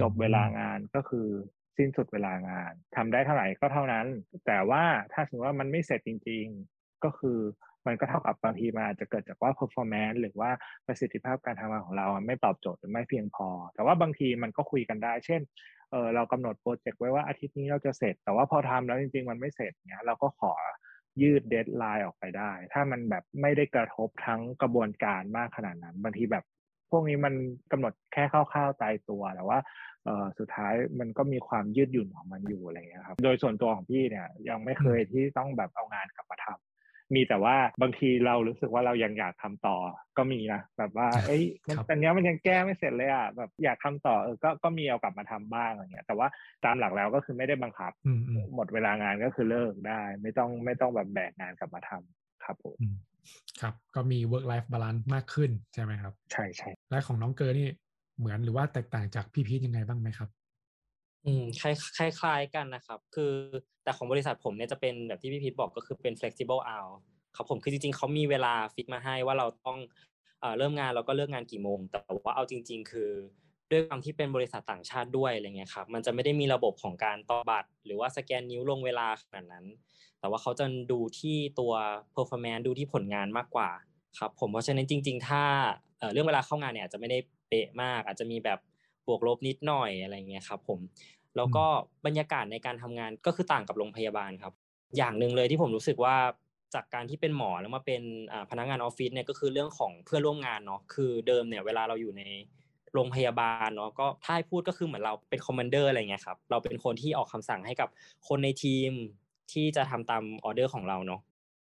จบเวลางานก็คือสิ้นสุดเวลางานทำได้เท่าไหร่ก็เท่านั้น แต่ว่าถ้าสมมติว่ามันไม่เสร็จจริง ๆ ก็คือมันก็เท่ากับบางทีมาจะเกิดจากว่า performance หรือว่าประสิทธิภาพการทำงานของเราไม่ตอบโจทย์หรือไม่เพียงพอ แต่ว่าบางทีมันก็คุยกันได้ เช่นเออเรากำหนดโปรเจกต์ไว้ว่าอาทิตย์นี้เราจะเสร็จ แต่ว่าพอทำแล้วจริงๆ มันไม่เสร็จเนี้ยเราก็ขอ ยืดเดทไลน์ออกไปได้ ถ้ามันแบบไม่ได้กระทบทั้งกระบวนการมากขนาดนั้น บางทีแบบพวกนี้มันกำหนดแค่คร่าวๆตายตัวแต่ว่าเออสุดท้ายมันก็มีความยืดหยุ่นของมันอยู่อะไรเงี้ยครับ โดยส่วนตัวของพี่เนี่ยยังไม่เคยที่ต้องแบบ มีแต่ว่าบางทีเรารู้สึกว่าเรายังอยากทำต่อก็มีนะแบบว่าเอ้ยมันอันนี้มันยังแก้ไม่เสร็จเลยอะแบบอยากทำต่อเออก็ก็มีเอากลับมาทำบ้างอะไรเงี้ยแต่ว่าตามหลักแล้วก็คือไม่ได้บังคับ หมดเวลางานก็คือเลิกได้ ไม่ต้องไม่ต้องแบบแบกงานกลับมาทำครับผมครับก็มี work life balance มากขึ้นใช่ไหมครับ ใช่ใช่และของน้องเกอร์นี่เหมือนหรือว่าแตกต่างจากพี่พีทยังไงบ้างไหมครับ อืมคล้ายคล้ายกันนะครับ คือแต่ของบริษัทผมเนี่ยจะเป็นแบบที่พี่พีทบอกก็คือเป็น flexible hour ครับผมคือจริงๆเขามีเวลาฟิกมาให้ว่าเราต้องเริ่มงานแล้วก็เลิกงานกี่โมง แต่ว่าเอาจริง ๆ คือด้วยความที่เป็นบริษัทต่างชาติด้วยอะไรเงี้ยครับมันจะไม่ได้มีระบบของการต่อบัตร หรือว่าสแกนนิ้วลงเวลาขนาดนั้น แต่ว่าเขาจะดูที่ตัว performance ดูที่ผลงานมากกว่าครับผมเพราะฉะนั้นจริง ๆ ถ้าเรื่องเวลาเข้างานเนี่ยอาจจะไม่ได้เป๊ะมาก อาจจะมีแบบ วกลบนิดหน่อยอะไรเงี้ยครับผมแล้วก็บรรยากาศในการทำงานก็คือต่างกับโรงพยาบาลครับ อย่างหนึ่งเลยที่ผมรู้สึกว่าจากการที่เป็นหมอแล้วมาเป็นพนักงานออฟฟิศเนี่ยก็คือเรื่องของเพื่อนร่วมงานเนาะคือเดิมเนี่ยเวลาเราอยู่ในโรงพยาบาลเนาะก็ถ้าพูดก็คือเหมือนเราเป็น commander อะไรเงี้ยครับเราเป็นคนที่ออกคำสั่งให้กับคนในทีมที่จะทำตามออเดอร์ของเราเนาะ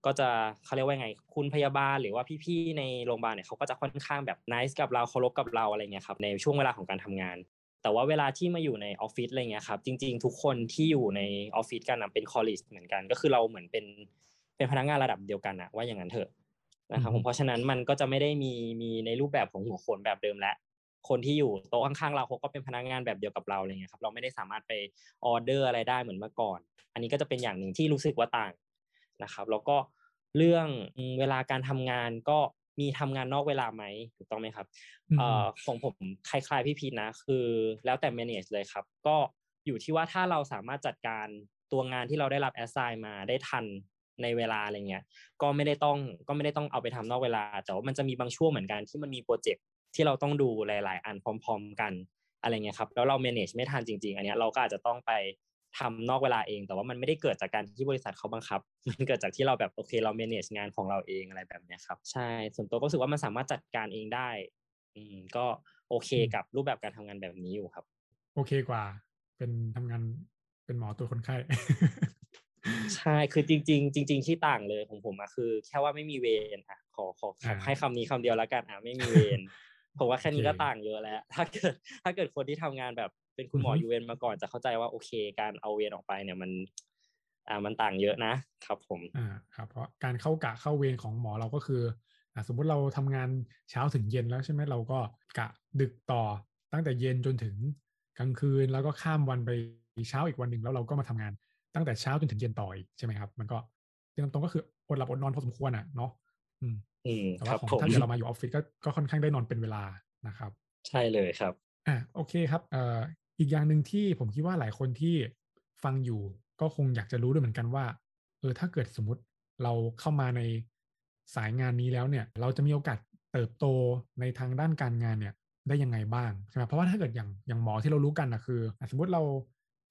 ก็จะเขาเรียกว่าไง คุณพยาบาลหรือว่าพี่ๆในโรงพยาบาลเนี่ยเขาก็จะค่อนข้างแบบ nice กับเราเคารพกับเราอะไรเงี้ยครับในช่วงเวลาของการทำงาน แต่ว่าเวลาที่มาอยู่ในออฟฟิศอะไรเงี้ยครับจริง ๆ ทุกคนที่อยู่ในออฟฟิศกันเป็น colleague เหมือนกัน ก็คือเราเหมือนเป็นเป็นพนักงานระดับเดียวกันอะว่าอย่างนั้นเถอะนะครับผมเพราะฉะนั้นมันก็จะไม่ได้มีมีในรูปแบบของหัวโขนแบบเดิมแล้วคนที่อยู่โต๊ะข้างๆเราเขาก็เป็นพนักงานแบบเดียวกับเราอะไรเงี้ยครับเราไม่ได้สามารถไปออเดอร์อะไรได้เหมือนเมื่อก่อน อันนี้ก็จะเป็นอย่างหนึ่งที่รู้สึกว่าต่าง นะครับแล้วก็เรื่องเวลาการทำงานก็มีทำงานนอกเวลาไหมถูกต้องไหมครับเอ่อของผมคล้ายๆพี่พีนะ คือ แล้วแต่ manage เลยครับ ก็อยู่ที่ว่าถ้าเราสามารถจัดการตัวงานที่เราได้รับ assign มาได้ทันในเวลาอะไรเงี้ย ก็ไม่ได้ต้องก็ไม่ได้ต้องเอาไปทำนอกเวลา แต่ว่ามันจะมีบางช่วงเหมือนกันที่มันมีโปรเจกต์ที่เราต้องดูหลาย ๆ อันพร้อม ๆ กันอะไรเงี้ยครับ แล้วเรา manage ไม่ทันจริง ๆ อันนี้เราก็อาจจะต้องไป ทำนอกเวลาเอง แต่ว่ามันไม่ได้เกิดจากการที่บริษัทเขาบังคับ มันเกิดจากที่เราแบบโอเคเรา manage งานของเราเองอะไรแบบนี้ครับ ใช่ ส่วนตัวก็รู้สึกว่ามันสามารถจัดการเองได้ อืม ก็โอเคกับรูปแบบการทำงานแบบนี้อยู่ครับ โอเคกว่า เป็นทำงานเป็นหมอตัวคนไข้ใช่คือจริง ๆ จริง ๆ ที่ต่างเลยของผมอะคือ แค่ว่าไม่มีเวรอะขอขอให้คำนี้คำเดียวแล้วกันอะไม่มีเวรผมว่าแค่นี้ก็ต่างเยอะแล้ว ถ้าเกิดถ้าเกิดคนที่ทำงานแบบ เป็นคุณหมอยูเวนมาก่อนจะเข้าใจว่าโอเค การเอาเวรออกไปเนี่ยมัน อ่ามันต่างเยอะนะครับผมอ่าครับเพราะการเข้ากะเข้าเวรของหมอเราก็คืออ่าสมมุติเราทำงานเช้าถึงเย็นแล้วใช่ไหมเราก็กะดึกต่อตั้งแต่เย็นจนถึงกลางคืนแล้วก็ข้ามวันไปเช้าอีกวันหนึ่งแล้วเราก็มาทำงานตั้งแต่เช้าจนถึงเย็นต่ออีกใช่ไหมครับ มันก็เรื่องตรงก็คืออดหลับอดนอนพอสมควรอะเนาะอืมแต่ว่าของถ้าเกิดเรามาอยู่ออฟฟิศก็ก็ค่อนข้างได้นอนเป็นเวลานะครับ ใช่เลยครับอ่าโอเคครับเอ่อ อีกอย่างหนึ่งที่ผมคิดว่าหลายคนที่ฟังอยู่ก็คงอยากจะรู้ด้วยเหมือนกันว่า เออถ้าเกิดสมมติเราเข้ามาในสายงานนี้แล้วเนี่ย เราจะมีโอกาสเติบโตในทางด้านการงานเนี่ยได้ยังไงบ้างใช่ไหมเพราะว่าถ้าเกิดอย่างอย่างหมอที่เรารู้กันนะคือ สมมติเรา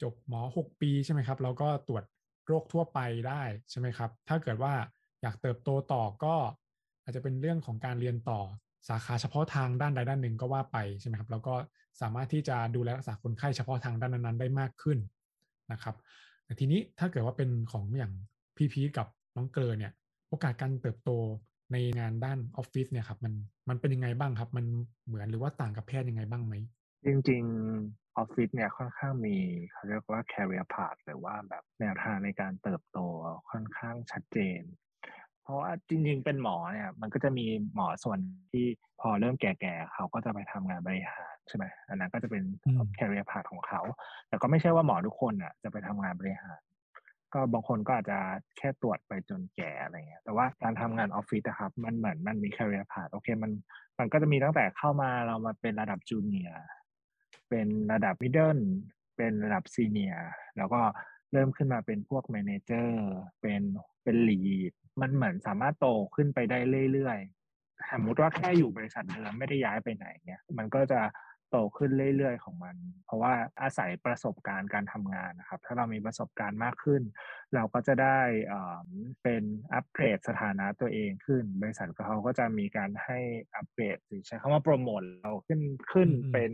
จบหมอ 6 ปีใช่ไหมครับเราก็ตรวจโรคทั่วไปได้ใช่ไหมครับ ถ้าเกิดว่าอยากเติบโตต่อก็อาจจะเป็นเรื่องของการเรียนต่อสาขาเฉพาะทางด้านใดด้านหนึ่งก็ว่าไปใช่ไหมครับ แล้วก็ สามารถที่จะดูแลรักษาคนไข้เฉพาะทางด้านนั้นๆได้มากขึ้นนะครับแต่ทีนี้ถ้าเกิดว่าเป็นของอย่างพี่พีกับน้องเกลอเนี่ย โอกาสการเติบโตในงานด้านออฟฟิศเนี่ยครับมันมันเป็นยังไงบ้างครับ มันเหมือนหรือว่าต่างกับแพทย์ยังไงบ้างไหม จริงๆออฟฟิศเนี่ยค่อนข้างมีเขาเรียกว่า career path หรือว่าแบบแนวทางในการเติบโตค่อนข้างชัดเจน เพราะว่าจริงๆเป็นหมอเนี่ยมันก็จะมีหมอส่วนที่พอเริ่มแก่ๆเขาก็จะไปทำงานบริหารใช่ไหมอันนั้นก็จะเป็น career path ของเขา แต่ก็ไม่ใช่ว่าหมอทุกคนอะจะไปทำงานบริหาร ก็บางคนก็อาจจะแค่ตรวจไปจนแก่อะไรเงี้ยแต่ว่าการทำงานออฟฟิศนะครับ มันเหมือนมันมี career path โอเคมันมันก็จะมีตั้งแต่เข้ามาเรามาเป็นระดับ junior เป็นระดับ middle เป็นระดับ senior แล้วก็เริ่มขึ้นมาเป็นพวก manager เป็นเป็น lead มันเหมือนสามารถโตขึ้นไปได้เรื่อยๆสมมติว่าแค่อยู่บริษัทเดิมไม่ได้ย้ายไปไหนเนี่ย มันก็จะโตขึ้นเรื่อยๆของมัน เพราะว่าอาศัยประสบการณ์การทำงานนะครับ ถ้าเรามีประสบการณ์มากขึ้น เราก็จะได้เป็นอัปเกรดสถานะตัวเองขึ้น บริษัทเขาก็จะมีการให้อัปเกรดใช้คำว่าโปรโมทเราขึ้นขึ้นเป็น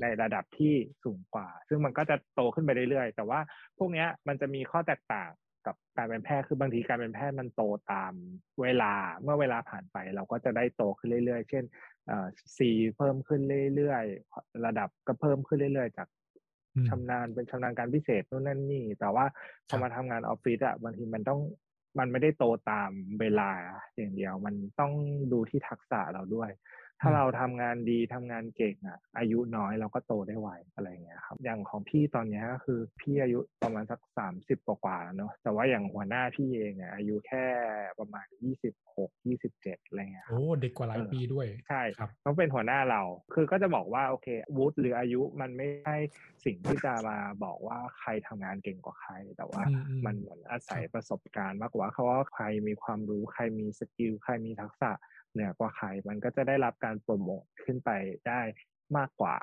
ในระดับที่สูงกว่า ซึ่งมันก็จะโตขึ้นไปเรื่อยๆ แต่ว่าพวกนี้มันจะมีข้อแตกต่าง กับการเป็นแพทย์คือบางทีการเป็นแพทย์มันโตตามเวลาเมื่อเวลาผ่านไปเราก็จะได้โตขึ้นเรื่อยๆ เช่นซีเพิ่มขึ้นเรื่อยๆ ระดับก็เพิ่มขึ้นเรื่อยๆ จากชำนาญเป็นชำนาญการพิเศษนู่นนั่นนี่ แต่ว่าพอมาทำงานออฟฟิศอะบางทีมันต้องมันไม่ได้โตตามเวลาอย่างเดียว มันต้องดูที่ทักษะเราด้วย ถ้าเราทำงานดีทำงานเก่งอะ อายุน้อยเราก็โตได้ไวอะไรเงี้ยครับอย่างของพี่ตอนนี้ก็คือพี่อายุประมาณสักสามสิบกว่าๆแล้วเนาะแต่ว่าอย่างหัวหน้าพี่เองเนี่ยอายุแค่ประมาณยี่สิบหกยี่สิบเจ็ดอะไรเงี้ยโอ้เด็กกว่าหลายปีด้วยใช่ครับต้องเป็นหัวหน้าเรา คือก็จะบอกว่าโอเควุฒิหรืออายุมันไม่ใช่สิ่งที่จะมาบอกว่าใครทำงานเก่งกว่าใคร แต่ว่าอืมอืมมันเหมือนอาศัยครับประสบการณ์มากกว่าเขาว่าใครมีความรู้ใครมีสกิลใครมีทักษะ เหนือกว่าใคร มันก็จะได้รับการโปรโมทขึ้นไปได้มากกว่า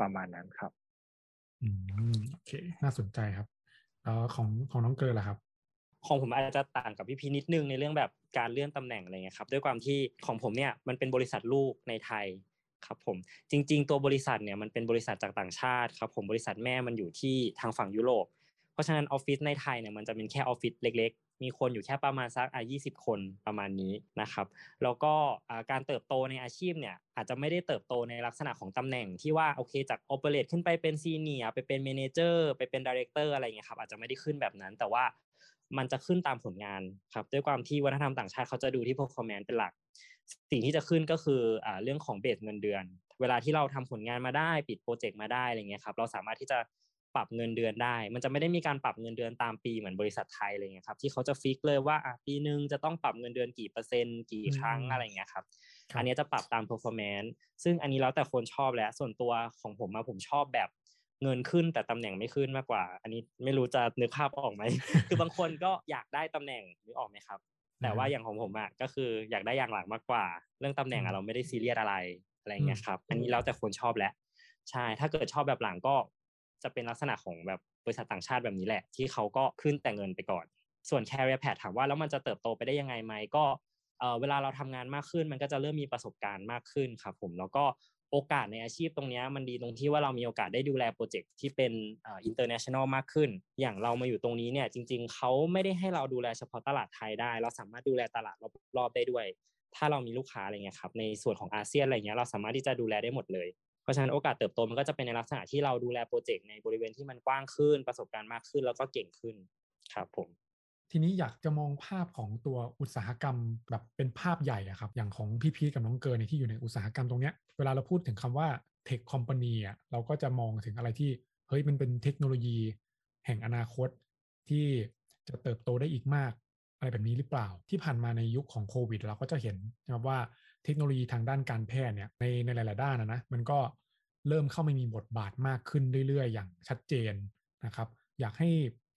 ประมาณนั้นครับอืมโอเค น่าสนใจครับแล้วของของน้องเกลือล่ะครับ ของผมอาจจะต่างกับพี่พีนิดนึงในเรื่องแบบการเลื่อนตำแหน่งอะไรเงี้ยครับ ด้วยความที่ของผมเนี่ยมันเป็นบริษัทลูกในไทยครับผมจริง ๆ ตัวบริษัทเนี่ยมันเป็นบริษัทจากต่างชาติครับผมบริษัทแม่มันอยู่ที่ทางฝั่งยุโรป เพราะฉะนั้นออฟฟิศในไทยเนี่ยมันจะเป็นแค่ออฟฟิศเล็กๆ มีคนอยู่แค่ประมาณสักอะ20คนประมาณนี้นะครับ แล้วก็การเติบโตในอาชีพเนี่ยอาจจะไม่ได้เติบโตในลักษณะของตำแหน่งที่ว่าโอเคจาก operate ขึ้นไปเป็น senior ไปเป็น manager ไปเป็น director อะไรเงี้ยครับอาจจะไม่ได้ขึ้นแบบนั้น แต่ว่ามันจะขึ้นตามผลงานครับด้วยความที่วัฒนธรรมต่างชาติเขาจะดูที่ performance เป็นหลัก สิ่งที่จะขึ้นก็คืออเรื่องของเบสเงินเดือน เวลาที่เราทำผลงานมาได้ปิดโปรเจกต์มาได้อะไรเงี้ยครับเราสามารถที่จะ ปรับเงินเดือนได้ มันจะไม่ได้มีการปรับเงินเดือนตามปีเหมือนบริษัทไทยอะไรเงี้ยครับที่เขาจะฟิกเลยว่าอะปีหนึ่งจะต้องปรับเงินเดือนกี่เปอร์เซ็นต์กี่ครั้งอืมอะไรเงี้ยครับครับอันเนี้ยจะปรับตาม performance ซึ่งอันนี้แล้วแต่คนชอบแหละส่วนตัวของผมมาผมชอบแบบเงินขึ้นแต่ตำแหน่งไม่ขึ้นมากกว่า อันนี้ไม่รู้จะนึกภาพออกไหมคือบางคนก็อยากได้ตำแหน่งนึกออกไหมครับ แต่ว่าอย่างของผมอะก็คืออยากได้อย่างหลังมากกว่า เรื่องตำแหน่งอือะมเราไม่ได้ซีเรียสอะไรอะไรเงี้ยครับอืมอันนี้แล้วแต่คนชอบแหละใช่ ถ้าเกิดชอบแบบหลังก็ จะเป็นลักษณะของแบบบริษัทต่างชาติแบบนี้แหละ ที่เขาก็ขึ้นแต่เงินไปก่อน ส่วน career path ถามว่าแล้วมันจะเติบโตไปได้ยังไงไหมก็เวลาเราทำงานมากขึ้น มันก็จะเริ่มมีประสบการณ์มากขึ้นครับผมแล้วก็โอกาสในอาชีพตรงนี้มันดีตรงที่ว่าเรามีโอกาสได้ดูแลโปรเจกต์ที่เป็นเอ่อ international มากขึ้น อย่างเรามาอยู่ตรงนี้เนี่ยจริง ๆเขาไม่ได้ให้เราดูแลเฉพาะตลาดไทยได้ เราสามารถดูแลตลาดรอบๆได้ด้วย ถ้าเรามีลูกค้าอะไรเงี้ยครับในส่วนของอาเซียนอะไรเงี้ยเราสามารถที่จะดูแลได้หมดเลย ราะฉะนั้นโอกาสเติบโตมันก็จะเป็นในลักษณะที่เราดูแลโปรเจกต์ในบริเวณที่มันกว้างขึ้นประสบการณ์มากขึ้นแล้วก็เก่งขึ้นครับผมทีนี้อยากจะมองภาพของตัวอุตสาหกรรมแบบเป็นภาพใหญ่อะครับอย่างของพี่พีกับน้องเกิร์ลเนี่ยที่อยู่ในอุตสาหกรรมตรงเนี้ยเวลาเราพูดถึงคำว่าเทคคอมพานีอะเราก็จะมองถึงอะไรที่เฮ้ยมันเป็นเทคโนโลยี แห่งอนาคตที่จะเติบโตได้อีกมาก อะไรแบบนี้หรือเปล่า ที่ผ่านมาในยุคของโควิด เราก็จะเห็นนะครับว่า เทคโนโลยีทางด้านการแพทย์เนี่ยในในหลาย ๆ ด้านนะนะมันก็เริ่มเข้ามามีบทบาทมากขึ้นเรื่อย ๆ อย่างชัดเจนนะครับ อยากให้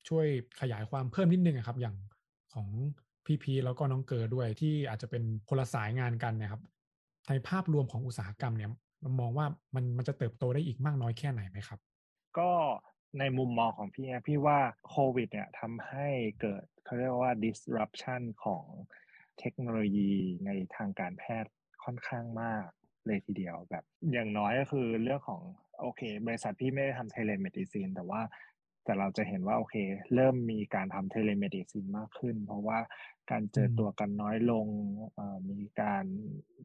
ช่วยขยายความเพิ่มนิดนึงอะครับอย่างของพี่พีแล้วก็น้องเกอด้วยที่อาจจะเป็นคนละสายงานกันนะครับในภาพรวมของอุตสาหกรรมเนี่ยมองว่ามันมันจะเติบโตได้อีกมากน้อยแค่ไหนไหมครับ ก็ในมุมมองของพี่นะพี่ว่าโควิดเนี่ยทำให้เกิดเขาเรียกว่า disruption ของ เทคโนโลยีในทางการแพทย์ค่อนข้างมากเลยทีเดียวแบบ อย่างน้อยก็คือเรื่องของโอเค บริษัทพี่ไม่ได้ทำ telemedicine แต่ว่าแต่เราจะเห็นว่าโอเค เริ่มมีการทำ telemedicine มากขึ้น เพราะว่าการเจอตัวกันน้อยลงมีการ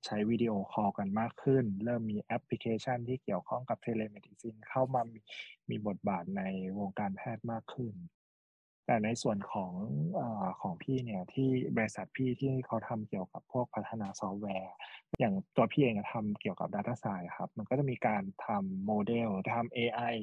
ใช้วิดีโอคอลกันมากขึ้น เริ่มมีแอปพลิเคชันที่เกี่ยวข้องกับ telemedicine เข้ามามีมีบทบาทในวงการแพทย์มากขึ้น แต่ในส่วนของอของพี่เนี่ยที่บริษัทพี่ที่เขาทำเกี่ยวกับพวกพัฒนาซอฟต์แวร์ อย่างตัวพี่เองทำเกี่ยวกับ Data Science ครับ มันก็จะมีการทำโมเดลทำ AI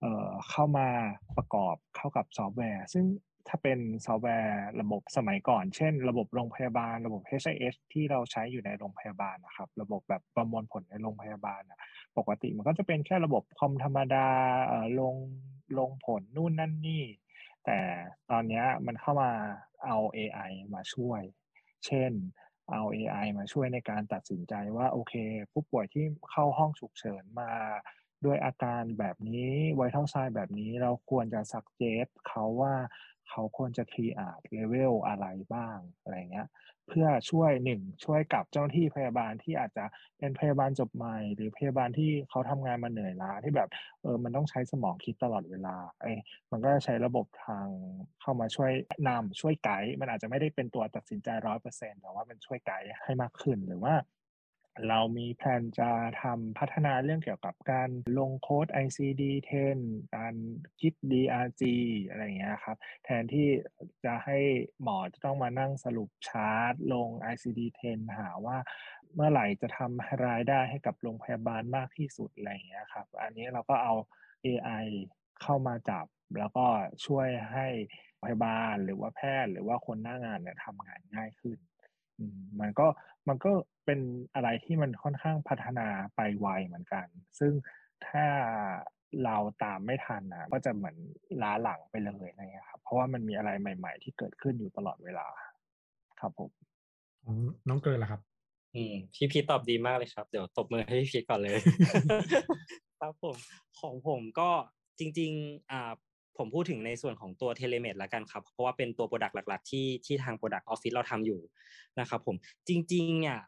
เอ่อเข้ามาประกอบเข้ากับซอฟต์แวร์ ซึ่งถ้าเป็นซอฟต์แวร์ระบบสมัยก่อน เช่น ระบบโรงพยาบาล ระบบ HIS ที่เราใช้อยู่ในโรงพยาบาลนะครับ ระบบแบบประมวลผลในโรงพยาบาลอะปกติมันก็จะเป็นแค่ระบบคอมธรรมดาลงลงผลนู่นนั่นนี่ แต่ตอนนี้มันเข้ามาเอา AI มาช่วย เช่นเอา AI มาช่วยในการตัดสินใจว่าโอเค ผู้ป่วยที่เข้าห้องฉุกเฉินมาด้วยอาการแบบนี้ไวท์เท่าไซแบบนี้เราควรจะสักเจฟเขาว่าเขาควรจะทรีอาดเลเวลอะไรบ้างอะไรเงี้ย เพื่อช่วยหนึ่งช่วยกับเจ้าหน้าที่พยาบาลที่อาจจะเป็นพยาบาลจบใหม่ หรือพยาบาลที่เขาทำงานมาเหนื่อยล้าที่แบบเออมันต้องใช้สมองคิดตลอดเวลาไอ้มันก็จะใช้ระบบทางเข้ามาช่วยนำช่วยไกด์มันอาจจะไม่ได้เป็นตัวตัดสินใจร้อยเปอร์เซ็นต์แต่ว่ามันช่วยไกด์ให้มากขึ้นหรือว่า เรามีแผนจะทำพัฒนาเรื่องเกี่ยวกับการลงโค้ด ICD-10 การคิด DRG อะไรเงี้ยครับ แทนที่จะให้หมอจะต้องมานั่งสรุปชาร์ตลง ICD-10 หาว่าเมื่อไหร่จะทำรายได้ให้กับโรงพยาบาลมากที่สุดอะไรเงี้ยครับ อันนี้เราก็เอา AI เข้ามาจับแล้วก็ช่วยให้พยาบาลหรือว่าแพทย์หรือว่าคนหน้างานเนี่ยทำงานง่ายขึ้น มันก็มันก็เป็นอะไรที่มันค่อนข้างพัฒนาไปไวเหมือนกัน ซึ่งถ้าเราตามไม่ทันนะก็จะเหมือนล้าหลังไปเลยนะครับ เพราะว่ามันมีอะไรใหม่ ๆ ที่เกิดขึ้นอยู่ตลอดเวลา ครับผมของน้องเกินล่ะครับ อืมพี่พีตอบดีมากเลยครับ เดี๋ยวตบมือให้พี่พีก่อนเลย ครับผมของผมก็จริง ๆ อ่า ผมพูดถึงในส่วนของตัว telemed ละกันครับ เพราะว่าเป็นตัว product หลัก ๆ ที่ที่ทาง product ออฟฟิศเราทำอยู่นะครับผมจริง ๆ เนี่ย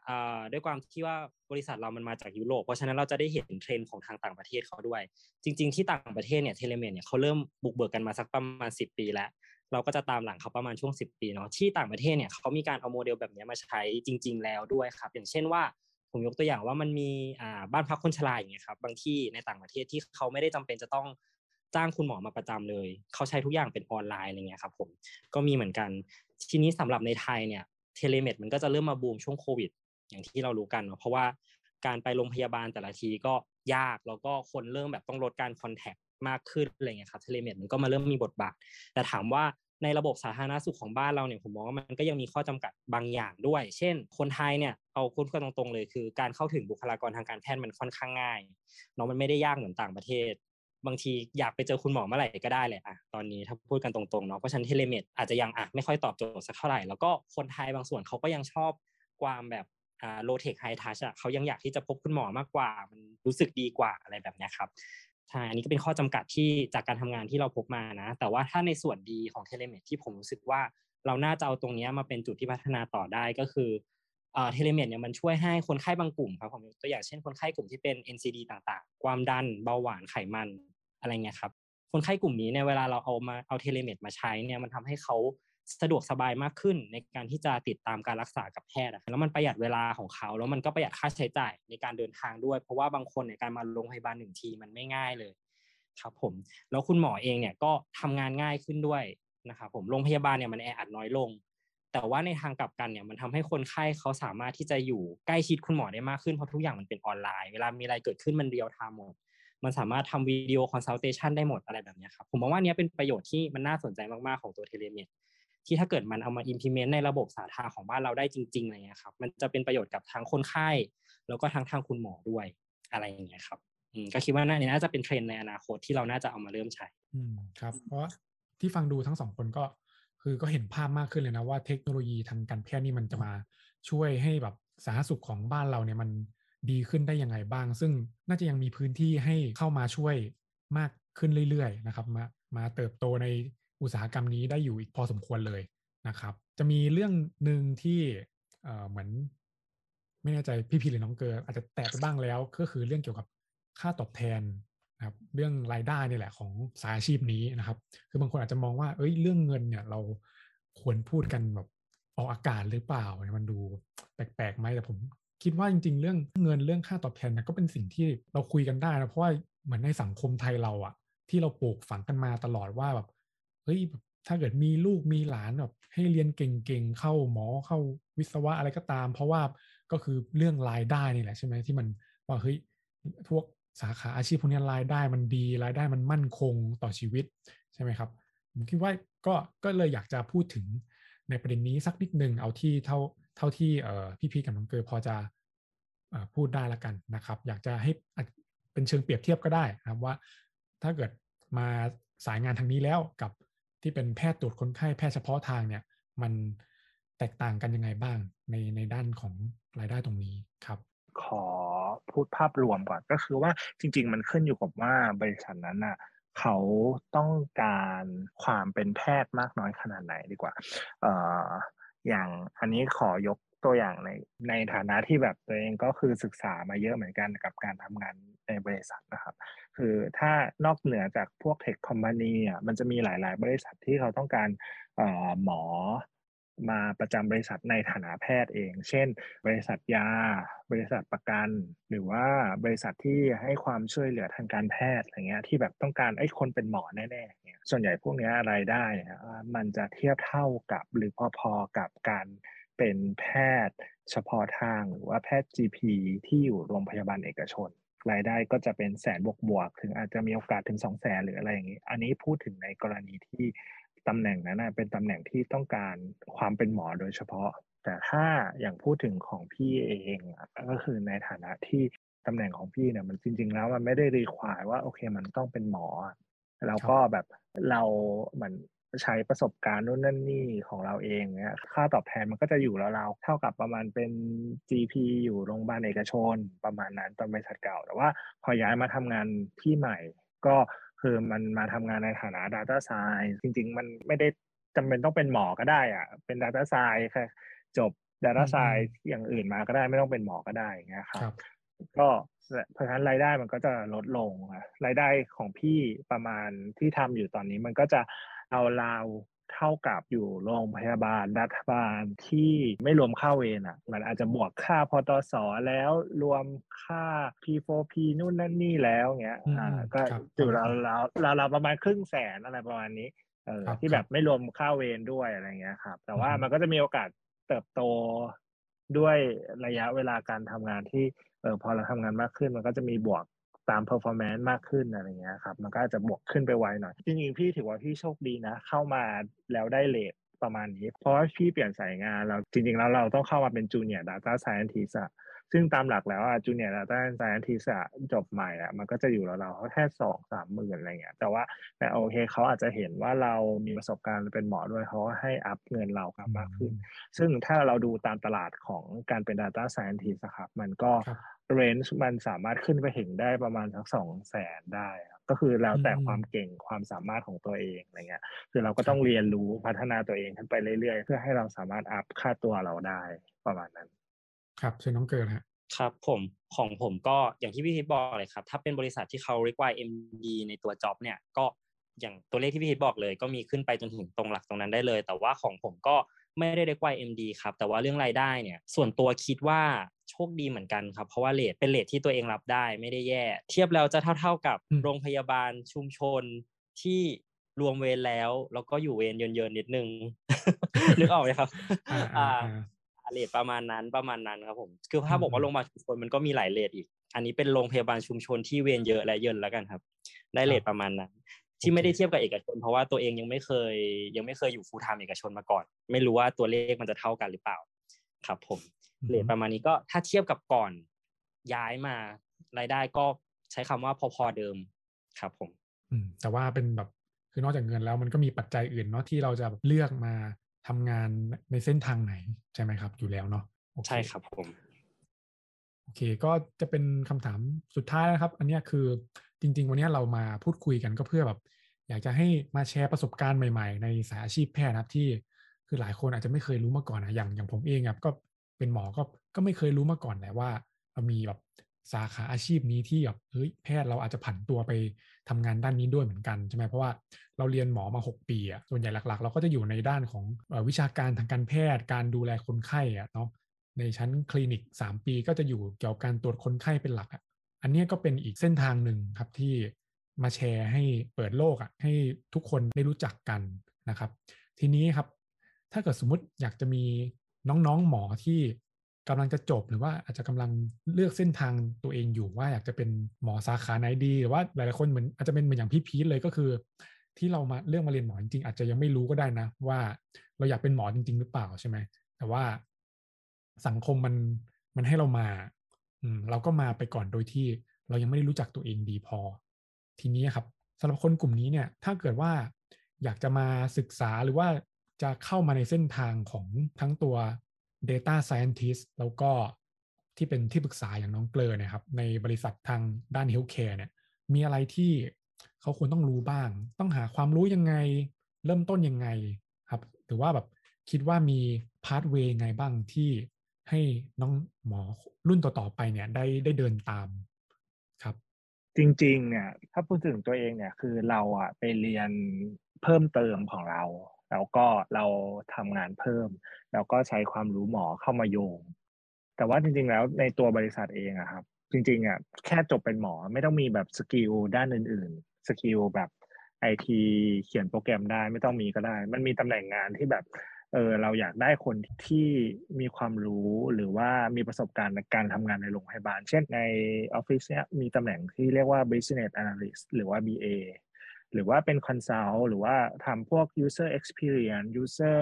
ด้วยความที่ว่าบริษัทเรามันมาจากยุโรปเพราะฉะนั้นเราจะได้เห็นเทรนด์ของทางต่างประเทศเขาด้วย จริง ๆ ที่ต่างประเทศเนี่ย telemed เนี่ยเขาเริ่มบุกเบิกกันมาสักประมาณ 10 ปีแล้วเราก็จะตามหลังเขาประมาณช่วง 10 ปีเนาะที่ต่างประเทศเนี่ยเขามีการเอาโมเดลแบบนี้มาใช้จริง ๆ แล้วด้วยครับ อย่างเช่นว่าผมยกตัวอย่างว่ามันมีบ้านพักคนชราอย่างเงี้ยครับบางที่ในต่างประเทศที่เขาไม่ได้จำเป็นจะต้อง จ้างคุณหมอมาประจำเลย เขาใช้ทุกอย่างเป็นออนไลน์อะไรเงี้ยครับผมก็มีเหมือนกัน ทีนี้สำหรับในไทยเนี่ย telemed มันก็จะเริ่มมาบูมช่วงโควิด อย่างที่เรารู้กันเนาะเพราะว่าการไปโรงพยาบาลแต่ละทีก็ยากแล้วก็คนเริ่มแบบต้องลดการ contact มากขึ้นอะไรเงี้ยครับ telemed มันก็มาเริ่มมีบทบาท แต่ถามว่าในระบบสาธารณสุขของบ้านเราเนี่ยผมมองว่ามันก็ยังมีข้อจำกัดบางอย่างด้วย เช่น คนไทยเนี่ยเอาคุยกันตรงๆเลย คือการเข้าถึงบุคลากรทางการแพทย์มันค่อนข้างง่ายเนาะมันไม่ได้ยากเหมือนต่างประเทศ บางทีอยากไปเจอคุณหมอเมื่อไหร่ก็ได้เลยอะตอนนี้ถ้าพูดกันตรงๆเนาะเพราะฉะนั้น telemed อาจจะยังอะไม่ค่อยตอบโจทย์สักเท่าไหร่ แล้วก็คนไทยบางส่วนเขาก็ยังชอบความแบบอ่า low tech high touch อะเขายังอยากที่จะพบคุณหมอมากกว่า มันรู้สึกดีกว่าอะไรแบบนี้ครับใช่อันนี้ก็เป็นข้อจำกัดที่จากการทำงานที่เราพบมานะ แต่ว่าถ้าในส่วนดีของ telemed ที่ผมรู้สึกว่าเราน่าจะเอาตรงนี้มาเป็นจุดที่พัฒนาต่อได้ก็คือtelemed เนี่ยมันช่วยให้คนไข้บางกลุ่มครับผมตัวอย่างเช่นคนไข้กลุ่มที่เป็น NCD ต่างๆ ความดันเบาหวานไขมัน อะไรเงี้ยครับคนไข้กลุ่มนี้เนี่ยเวลาเราเอามาเอา telemed มาใช้เนี่ยมันทำให้เขาสะดวกสบายมากขึ้นในการที่จะติดตามการรักษากับแพทย์แล้วมันประหยัดเวลาของเขา แล้วมันก็ประหยัดค่าใช้จ่ายในการเดินทางด้วย เพราะว่าบางคนในการมาโรงพยาบาลหนึ่งทีมันไม่ง่ายเลยครับผมแล้วคุณหมอเองเนี่ยก็ทำงานง่ายขึ้นด้วยนะครับผมโรงพยาบาลเนี่ยมันแออัดน้อยลง แต่ว่าในทางกลับกันเนี่ยมันทำให้คนไข้เขาสามารถที่จะอยู่ใกล้ชิดคุณหมอได้มากขึ้นเพราะทุกอย่างมันเป็นออนไลน์ เวลามีอะไรเกิดขึ้นมัน real-time หมด มันสามารถทำ video consultation ได้หมดอะไรแบบนี้ครับผมมองว่านี้เป็นประโยชน์ที่มันน่าสนใจมากๆของตัว telemed ที่ถ้าเกิดมันเอามา implement ในระบบสาธารณของบ้านเราได้จริงๆอะไรเงี้ยครับมันจะเป็นประโยชน์กับทั้งคนไข้แล้วก็ทั้งทางคุณหมอด้วยอะไรอย่างเงี้ยครับก็คิดว่าน่าน่าจะเป็นเทรนด์ในอนาคตที่เราน่าจะเอามาเริ่มใช้ อืมครับ เพราะที่ฟังดูทั้งสองคนก็คือก็เห็นภาพมากขึ้นเลยนะว่าเทคโนโลยีทางการแพทย์นี่มันจะมาช่วยให้แบบสาธารณสุขของบ้านเราเนี่ยมัน ดีขึ้นได้ยังไงบ้าง ซึ่งน่าจะยังมีพื้นที่ให้เข้ามาช่วยมากขึ้นเรื่อยๆนะครับมามาเติบโตในอุตสาหกรรมนี้ได้อยู่อีกพอสมควรเลยนะครับ จะมีเรื่องหนึ่งที่เหมือน ไม่แน่ใจพี่พีหรือน้องเกออาจจะแตะไปบ้างแล้ว ก็คือเรื่องเกี่ยวกับค่าตอบแทนนะครับเรื่องรายได้นี่แหละของสายอาชีพนี้นะครับ คือบางคนอาจจะมองว่า เอ้ยเรื่องเงินเนี่ยเราควรพูดกันแบบออกอากาศหรือเปล่า มันดูแปลกๆไหมแต่ผม คิดว่าจริง ๆ เรื่องเงินเรื่องค่าตอบแทนนะก็เป็นสิ่งที่เราคุยกันได้นะเพราะว่าเหมือนในสังคมไทยเราอะที่เราปลูกฝังกันมาตลอดว่าแบบเฮ้ยถ้าเกิดมีลูกมีหลานแบบให้เรียนเก่งๆเข้าหมอเข้าวิศวะอะไรก็ตาม เพราะว่าก็คือเรื่องรายได้นี่แหละใช่ไหมที่มันว่าเฮ้ยพวกสาขาอาชีพพวกนี้รายได้มันดีรายได้มันมั่นคงต่อชีวิตใช่ไหมครับผมคิดว่าก็ก็เลยอยากจะพูดถึงในประเด็นนี้สักนิดหนึ่งเอาที่เท่า เท่าที่พี่พีกับน้องเกอพอจะพูดได้ละกันนะครับ อยากจะให้เป็นเชิงเปรียบเทียบก็ได้นะครับว่าถ้าเกิดมาสายงานทางนี้แล้วกับที่เป็นแพทย์ตรวจคนไข้แพทย์เฉพาะทางเนี่ย มันแตกต่างกันยังไงบ้างในในด้านของรายได้ตรงนี้ครับ ขอพูดภาพรวมก่อนก็คือว่าจริง ๆ มันขึ้นอยู่กับว่าบริษัทนั้นน่ะเขาต้องการความเป็นแพทย์มากน้อยขนาดไหนดีกว่าเอย่างอันนี้ขอยกตัวอย่างในในฐานะที่แบบตัวเองก็คือศึกษามาเยอะเหมือนกันกับการทำงานในบริษัทนะครับ คือถ้านอกเหนือจากพวกเทคคอมพานีอะมันจะมีหลาย ๆ บริษัทที่เขาต้องการหมอ มาประจำบริษัทในฐานะแพทย์เอง เช่น บริษัทยา บริษัทประกัน หรือว่าบริษัทที่ให้ความช่วยเหลือทางการแพทย์อะไรเงี้ยที่แบบต้องการไอ้คนเป็นหมอแน่ๆเนี่ยส่วนใหญ่พวกนี้รายได้มันจะเทียบเท่ากับหรือพอๆกับการเป็นแพทย์เฉพาะทางหรือว่าแพทย์ GP ที่อยู่โรงพยาบาลเอกชน รายได้ก็จะเป็นแสนบวกบวกถึงอาจจะมีโอกาสถึงสองแสนหรืออะไรอย่างนี้ อันนี้พูดถึงในกรณีที่ ตำแหน่งนั้นเป็นตำแหน่งที่ต้องการความเป็นหมอโดยเฉพาะ แต่ถ้าอย่างพูดถึงของพี่เองก็คือในฐานะที่ตำแหน่งของพี่เนี่ยมันจริง ๆ แล้วมันไม่ได้รีควายว่าโอเคมันต้องเป็นหมอแล้วก็แบบเราเหมือนใช้ประสบการณ์นู่นนั่นนี่ของเราเองเนี่ยค่าตอบแทนมันก็จะอยู่แล้วเราเท่ากับประมาณเป็น GP อยู่โรงพยาบาลเอกชนประมาณนั้นตอนบริษัทเก่า แต่ว่าพอย้ายมาทำงานที่ใหม่ ก็ คือมันมาทำงานในฐานะ Data Science จริง ๆ มันไม่ได้จำเป็นต้องเป็นหมอก็ได้อะเป็น Data Science แค่จบ Data Science อย่างอื่นมาก็ได้ไม่ต้องเป็นหมอก็ได้อย่างเงี้ยครับก็เพราะฉะนั้นรายได้มันก็จะลดลงรายได้ของพี่ประมาณที่ทำอยู่ตอนนี้มันก็จะเอาราว เท่ากับอยู่โรงพยาบาลรัฐบาลที่ไม่รวมค่าเวรอะ มันอาจจะบวกค่าพอตสแล้วรวมค่า P4P นู่นนั่นนี่แล้วเงี้ยอ่าก็อยู่เราเราเราเราประมาณครึ่งแสนอะไรประมาณนี้เออที่แบบไม่รวมค่าเวรด้วยอะไรเงี้ยครับ แต่ว่ามันก็จะมีโอกาสเติบโตด้วยระยะเวลาการทำงานที่เออพอเราทำงานมากขึ้นมันก็จะมีบวก ตาม performance มากขึ้นอะไรเงี้ยครับ มันก็จะบวกขึ้นไปไวหน่อย จริงๆ พี่ถือว่าพี่โชคดีนะ เข้ามาแล้วได้เลทประมาณนี้ เพราะว่าพี่เปลี่ยนสายงานเราจริงๆ แล้วเราต้องเข้ามาเป็นจูเนียร์ data scientist อะซึ่งตามหลักแล้วอะจูเนียร์ data scientist อะจบใหม่อะมันก็จะอยู่แล้วเราแค่สองสามหมื่นอะไรเงี้ยแต่ว่าแต่โอเคเขาอาจจะเห็นว่าเรามีประสบการณ์เป็นหมอด้วยเขาให้อัพเงินเราครับมากขึ้น ซึ่งถ้าเราดูตามตลาดของการเป็น data scientist ครับมันก็ เรนจ์มันสามารถขึ้นไปถึงได้ประมาณสักสองแสนได้ก็คือแล้วแต่ความเก่งความสามารถของตัวเองอะไรเงี้ยคือเราก็ต้องเรียนรู้พัฒนาตัวเองขึ้นไปเรื่อยๆ เพื่อให้เราสามารถอัพค่าตัวเราได้ประมาณนั้น ครับเชิญน้องเกิดฮะครับผมของผมก็อย่างที่พี่พิทบอกเลยครับ ถ้าเป็นบริษัทที่เขา require MD ในตัว job เนี่ยก็อย่างตัวเลขที่พี่พิทบอกเลย ก็มีขึ้นไปจนถึงตรงหลักตรงนั้นได้เลย แต่ว่าของผมก็ไม่ได้ require MD ครับแต่ว่าเรื่องรายได้เนี่ย ส่วนตัวคิดว่าโช คดีเหมือนกันครับ เพราะว่าเลทเป็นเลทที่ตัวเองรับได้ไม่ได้แย่ เทียบแล้วจะเท่า ๆกับโรงพยาบาลชุมชนที่รวมเวรแล้ว แล้วก็อยู่เวรเยินๆนิดนึงนึกออกไหมครับอ่า rate ประมาณนั้นประมาณนั้นครับผมคือถ้าบอกว่าโรงพยาบาลชุมชนมันก็มีหลาย rate อีก อันนี้เป็นโรงพยาบาลชุมชนที่เวรเยอะและเยินแล้วกันครับ ได้ rate ประมาณนั้น ที่ไม่ได้เทียบกับเอกชน เพราะว่าตัวเองยังไม่เคย ยังไม่เคยอยู่ full-time เอกชนมาก่อน ไม่รู้ว่าตัวเลขมันจะเท่ากันหรือเปล่า ครับผม rate ประมาณนี้ก็ถ้าเทียบกับก่อนย้ายมารายได้ก็ใช้คำว่าพอๆเดิมครับผมอืมแต่ว่าเป็นแบบคือนอกจากเงินแล้วมันก็มีปัจจัยอื่นเนาะที่เราจะเลือกมาทำงานในเส้นทางไหนใช่ไหมครับ อยู่แล้วเนาะใช่ครับผมโอเค ก็จะเป็นคำถามสุดท้ายนะครับ อันนี้คือจริง ๆ วันนี้เรามาพูดคุยกันก็เพื่อแบบ อยากจะให้มาแชร์ประสบการณ์ใหม่ ๆ ในสายอาชีพแพทย์นะครับที่คือหลายคนอาจจะไม่เคยรู้มาก่อนนะอย่างอย่างผมเองครับก็ เป็นหมอก็ก็ไม่เคยรู้มาก่อนแหละว่าเรามีแบบสาขาอาชีพนี้ที่แบบเฮ้ยแพทย์เราอาจจะผันตัวไปทำงานด้านนี้ด้วยเหมือนกันใช่ไหมเพราะว่าเราเรียนหมอมา 6 ปีอะส่วนใหญ่หลักๆ เราก็จะอยู่ในด้านของวิชาการทางการแพทย์ การดูแลคนไข้อะเนาะในชั้นคลินิก 3 ปีก็จะอยู่เกี่ยวกับการตรวจคนไข้เป็นหลักอะอันนี้ก็เป็นอีกเส้นทางหนึ่งครับที่มาแชร์ให้เปิดโลกอะให้ทุกคนได้รู้จักกันนะครับ ทีนี้ครับถ้าเกิดสมมติอยากจะมี น้องๆหมอที่กำลังจะจบหรือว่าอาจจะกำลังเลือกเส้นทางตัวเองอยู่ว่าอยากจะเป็นหมอสาขาไหนดีหรือว่าหลายๆคนเหมือนอาจจะเป็นเหมือนอย่างพี่พีทเลยก็คือ ที่เรามาเรื่องมาเรียนหมอจริงๆอาจจะยังไม่รู้ก็ได้นะ ว่าเราอยากเป็นหมอจริง ๆ หรือเปล่าใช่ไหมแต่ว่าสังคมมันมันให้เรามาอืมเราก็มาไปก่อนโดยที่เรายังไม่ได้รู้จักตัวเองดีพอ ทีนี้ครับสำหรับคนกลุ่มนี้เนี่ย ถ้าเกิดว่าอยากจะมาศึกษาหรือว่า จะเข้ามาในเส้นทางของทั้งตัว Data Scientist แล้วก็ที่เป็นที่ปรึกษาอย่างน้องเกลอนี่ยครับ ในบริษัททางด้าน Healthcare เนี่ยมีอะไรที่เขาควรต้องรู้บ้าง ต้องหาความรู้ยังไง เริ่มต้นยังไงครับหรือว่าแบบคิดว่ามีพาร์ทเวย์ไงบ้างที่ให้น้องหมอรุ่นต่อๆไปเนี่ยได้ได้เดินตามครับ จริง ๆ เนี่ย ถ้าพูดถึงตัวเองเนี่ยคือเราอะไปเรียนเพิ่มเติมของเรา แล้วก็เราทำงานเพิ่ม แล้วก็ใช้ความรู้หมอเข้ามาโยง แต่ว่าจริง ๆ แล้วในตัวบริษัทเองอะครับ จริงๆอะแค่จบเป็นหมอไม่ต้องมีแบบ skill ด้านอื่น ๆ skill แบบไอทีเขียนโปรแกรมได้ไม่ต้องมีก็ได้ มันมีตำแหน่งงานที่แบบเออเราอยากได้คนที่มีความรู้หรือว่ามีประสบการณ์ในการทำงานในโรงพยาบาล เช่นในออฟฟิศเนี้ยมีตำแหน่งที่เรียกว่า business analyst หรือว่า BA หรือว่าเป็น consult หรือว่าทำพวก user experience user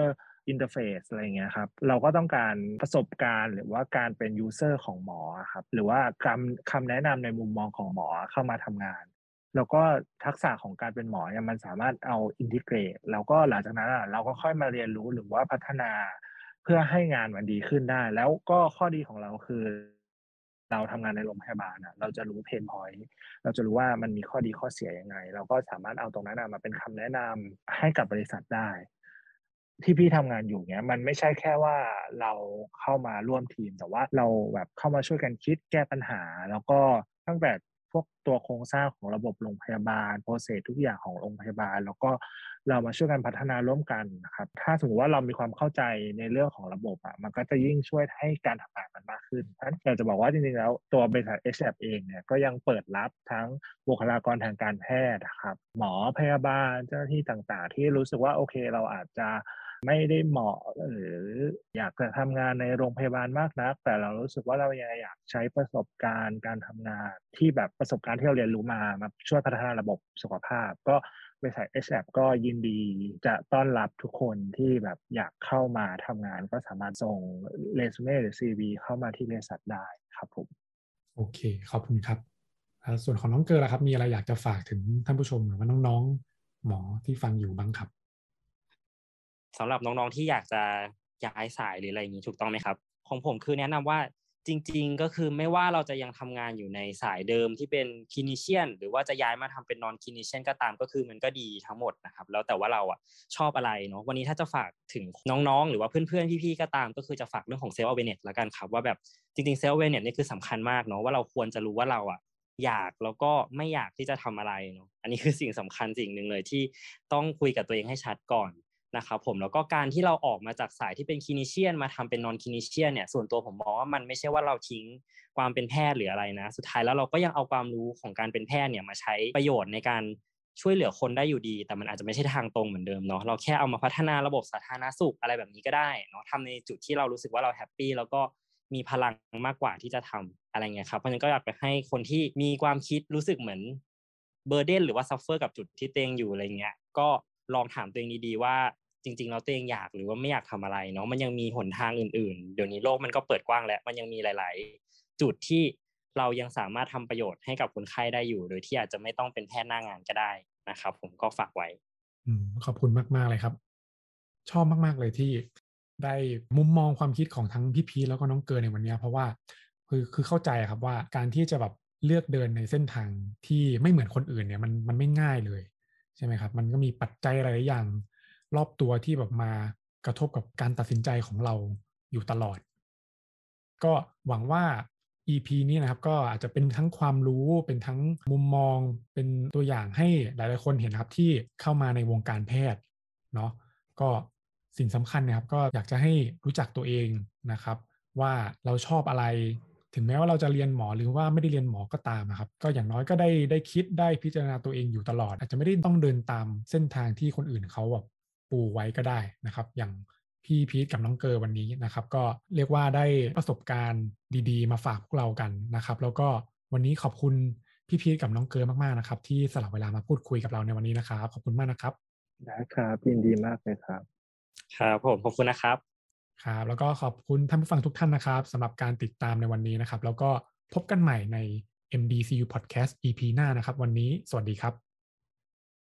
interface อะไรเงี้ยครับ เราก็ต้องการประสบการณ์ หรือว่าการเป็น user ของหมอครับ หรือว่าคำคำแนะนำในมุมมองของหมอเข้ามาทำงาน แล้วก็ทักษะของการเป็นหมอเนี่ยมันสามารถเอาอินทิเกรตแล้วก็หลังจากนั้นเราก็ค่อยมาเรียนรู้หรือว่าพัฒนา เพื่อให้งานมันดีขึ้นได้ แล้วก็ข้อดีของเราคือ เราทำงานในโรงพยาบาลอะเราจะรู้เพนพอยต์เราจะรู้ว่ามันมีข้อดีข้อเสียยังไง เราก็สามารถเอาตรงนั้นมาเป็นคำแนะนำให้กับบริษัทได้ ที่พี่ทำงานอยู่เนี้ยมันไม่ใช่แค่ว่าเราเข้ามาร่วมทีม แต่ว่าเราแบบเข้ามาช่วยกันคิดแก้ปัญหา แล้วก็ตั้งแต่พวกตัวโครงสร้างของระบบโรงพยาบาลโปรเซสทุกอย่างของโรงพยาบาล แล้วก็ เรามาช่วยกันพัฒนาร่วมกันนะครับ ถ้าสมมติว่าเรามีความเข้าใจในเรื่องของระบบอะมันก็จะยิ่งช่วยให้การทำงานมันมากขึ้นฉะนั้นอยากจะบอกว่าจริงๆแล้วตัวบริษัท h อเองเนี่ยก็ยังเปิดรับทั้งบุคลากรทางการแพทย์นะครับ หมอพยาบาลเจ้าหน้าที่ต่างๆ ที่รู้สึกว่าโอเคเราอาจจะ ไม่ได้เหมาะหรืออยากจะทำงานในโรงพยาบาลมากนัก แต่เรารู้สึกว่าเราอยากใช้ประสบการณ์การทำงานที่แบบประสบการณ์ที่เราเรียนรู้มามาช่วยพัฒนาระบบสุขภาพ ก็บริษัท h อ p ก็ยินดีจะต้อนรับทุกคนที่แบบอยากเข้ามาทำงานก็สามารถส่งเรซูเม่หรือ CV เข้ามาที่บริษัทได้ครับผม โอเค ขอบคุณครับ ส่วนของน้องเกอร์ล่ะครับ มีอะไรอยากจะฝากถึงท่านผู้ชมหรือว่าน้องๆ หมอที่ฟังอยู่บ้างครับ สำหรับน้องๆที่อยากจะย้ายสายหรืออะไรอย่างนี้ถูกต้องไหมครับ ของผมคือแนะนำว่าจริง ๆ ก็คือไม่ว่าเราจะยังทำงานอยู่ในสายเดิมที่เป็นคลินิเชียนหรือว่าจะย้ายมาทำเป็นนอนคลินิเชียนก็ตามก็คือมันก็ดีทั้งหมดนะครับแล้วแต่ว่าเราอะชอบอะไรเนาะวันนี้ถ้าจะฝากถึงน้องๆ หรือว่าเพื่อนๆพี่ๆก็ตาม ก็คือจะฝากเรื่องของ self-awareness ละกันครับว่าแบบจริงๆ self-awareness นี่คือสำคัญมากเนาะว่าเราควรจะรู้ว่าเราอะอยากแล้วก็ไม่อยากที่จะทำอะไรเนาะอันนี้คือสิ่งสำคัญสิ่งหนึ่งเลยที่ต้องคุยกับตัวเองให้ชัดก่อน นะครับผมแล้วก็การที่เราออกมาจากสายที่เป็น clinician มาทำเป็น non-clinician เนี่ยส่วนตัวผมมองว่ามันไม่ใช่ว่าเราทิ้งความเป็นแพทย์หรืออะไรนะ สุดท้ายแล้วเราก็ยังเอาความรู้ของการเป็นแพทย์เนี่ยมาใช้ประโยชน์ในการช่วยเหลือคนได้อยู่ดี แต่มันอาจจะไม่ใช่ทางตรงเหมือนเดิมเนาะเราแค่เอามาพัฒนาระบบสาธารณสุขอะไรแบบนี้ก็ได้เนาะทำในจุดที่เรารู้สึกว่าเรา happy แล้วก็มีพลังมากกว่าที่จะทำอะไรเงี้ยครับเพราะฉะนั้นก็อยากไปให้คนที่มีความคิดรู้สึกเหมือน burden หรือว่า suffer กับจุดที่ตัวเองอยู่อะไรเงี้ยก็ลองถามตัวเองดีๆว่า จริงๆเราตัวเองอยากหรือว่าไม่อยากทำอะไรเนาะมันยังมีหนทางอื่น ๆ เดี๋ยวนี้โลกมันก็เปิดกว้างแล้วมันยังมีหลาย ๆ จุดที่เรายังสามารถทำประโยชน์ให้กับคนไข้ได้อยู่ โดยที่อาจจะไม่ต้องเป็นแพทย์หน้างานก็ได้นะครับ ผมก็ฝากไว้อืมขอบคุณมากๆเลยครับ ชอบมากๆเลยที่ได้มุมมองความคิดของทั้งพี่พีแล้วก็น้องเกินในวันนี้ เพราะว่าคือคือเข้าใจครับว่าการที่จะแบบเลือกเดินในเส้นทางที่ไม่เหมือนคนอื่นเนี่ยมันมันไม่ง่ายเลย ใช่ไหมครับ มันก็มีปัจจัยหลายอย่าง รอบตัวที่แบบมากระทบกับการตัดสินใจของเราอยู่ตลอด ก็หวังว่า EP นี้นะครับก็อาจจะเป็นทั้งความรู้เป็นทั้งมุมมองเป็นตัวอย่างให้หลาย ๆ คนเห็นครับที่เข้ามาในวงการแพทย์เนาะก็สิ่งสำคัญนะครับก็อยากจะให้รู้จักตัวเองนะครับ ว่าเราชอบอะไร ถึงแม้ว่าเราจะเรียนหมอหรือว่าไม่ได้เรียนหมอก็ตามนะครับ ก็อย่างน้อยก็ได้ได้คิดได้พิจารณาตัวเองอยู่ตลอด อาจจะไม่ได้ต้องเดินตามเส้นทางที่คนอื่นเขาแบบ ปูไว้ก็ได้นะครับ อย่างพี่พีทกับน้องเกอร์วันนี้นะครับ ก็เรียกว่าได้ประสบการณ์ดีๆ มาฝากพวกเรากันนะครับ แล้วก็วันนี้ขอบคุณพี่พีทกับน้องเกอร์มากๆนะครับ ที่สลับเวลามาพูดคุยกับเราในวันนี้นะครับ ขอบคุณมากนะครับได้ครับยินดีมากเลยครับครับผมขอบคุณนะครับครับแล้วก็ขอบคุณท่านผู้ฟังทุกท่านนะครับสำหรับการติดตามในวันนี้นะครับ แล้วก็พบกันใหม่ใน MDCU Podcast EP หน้านะครับ วันนี้สวัสดีครับ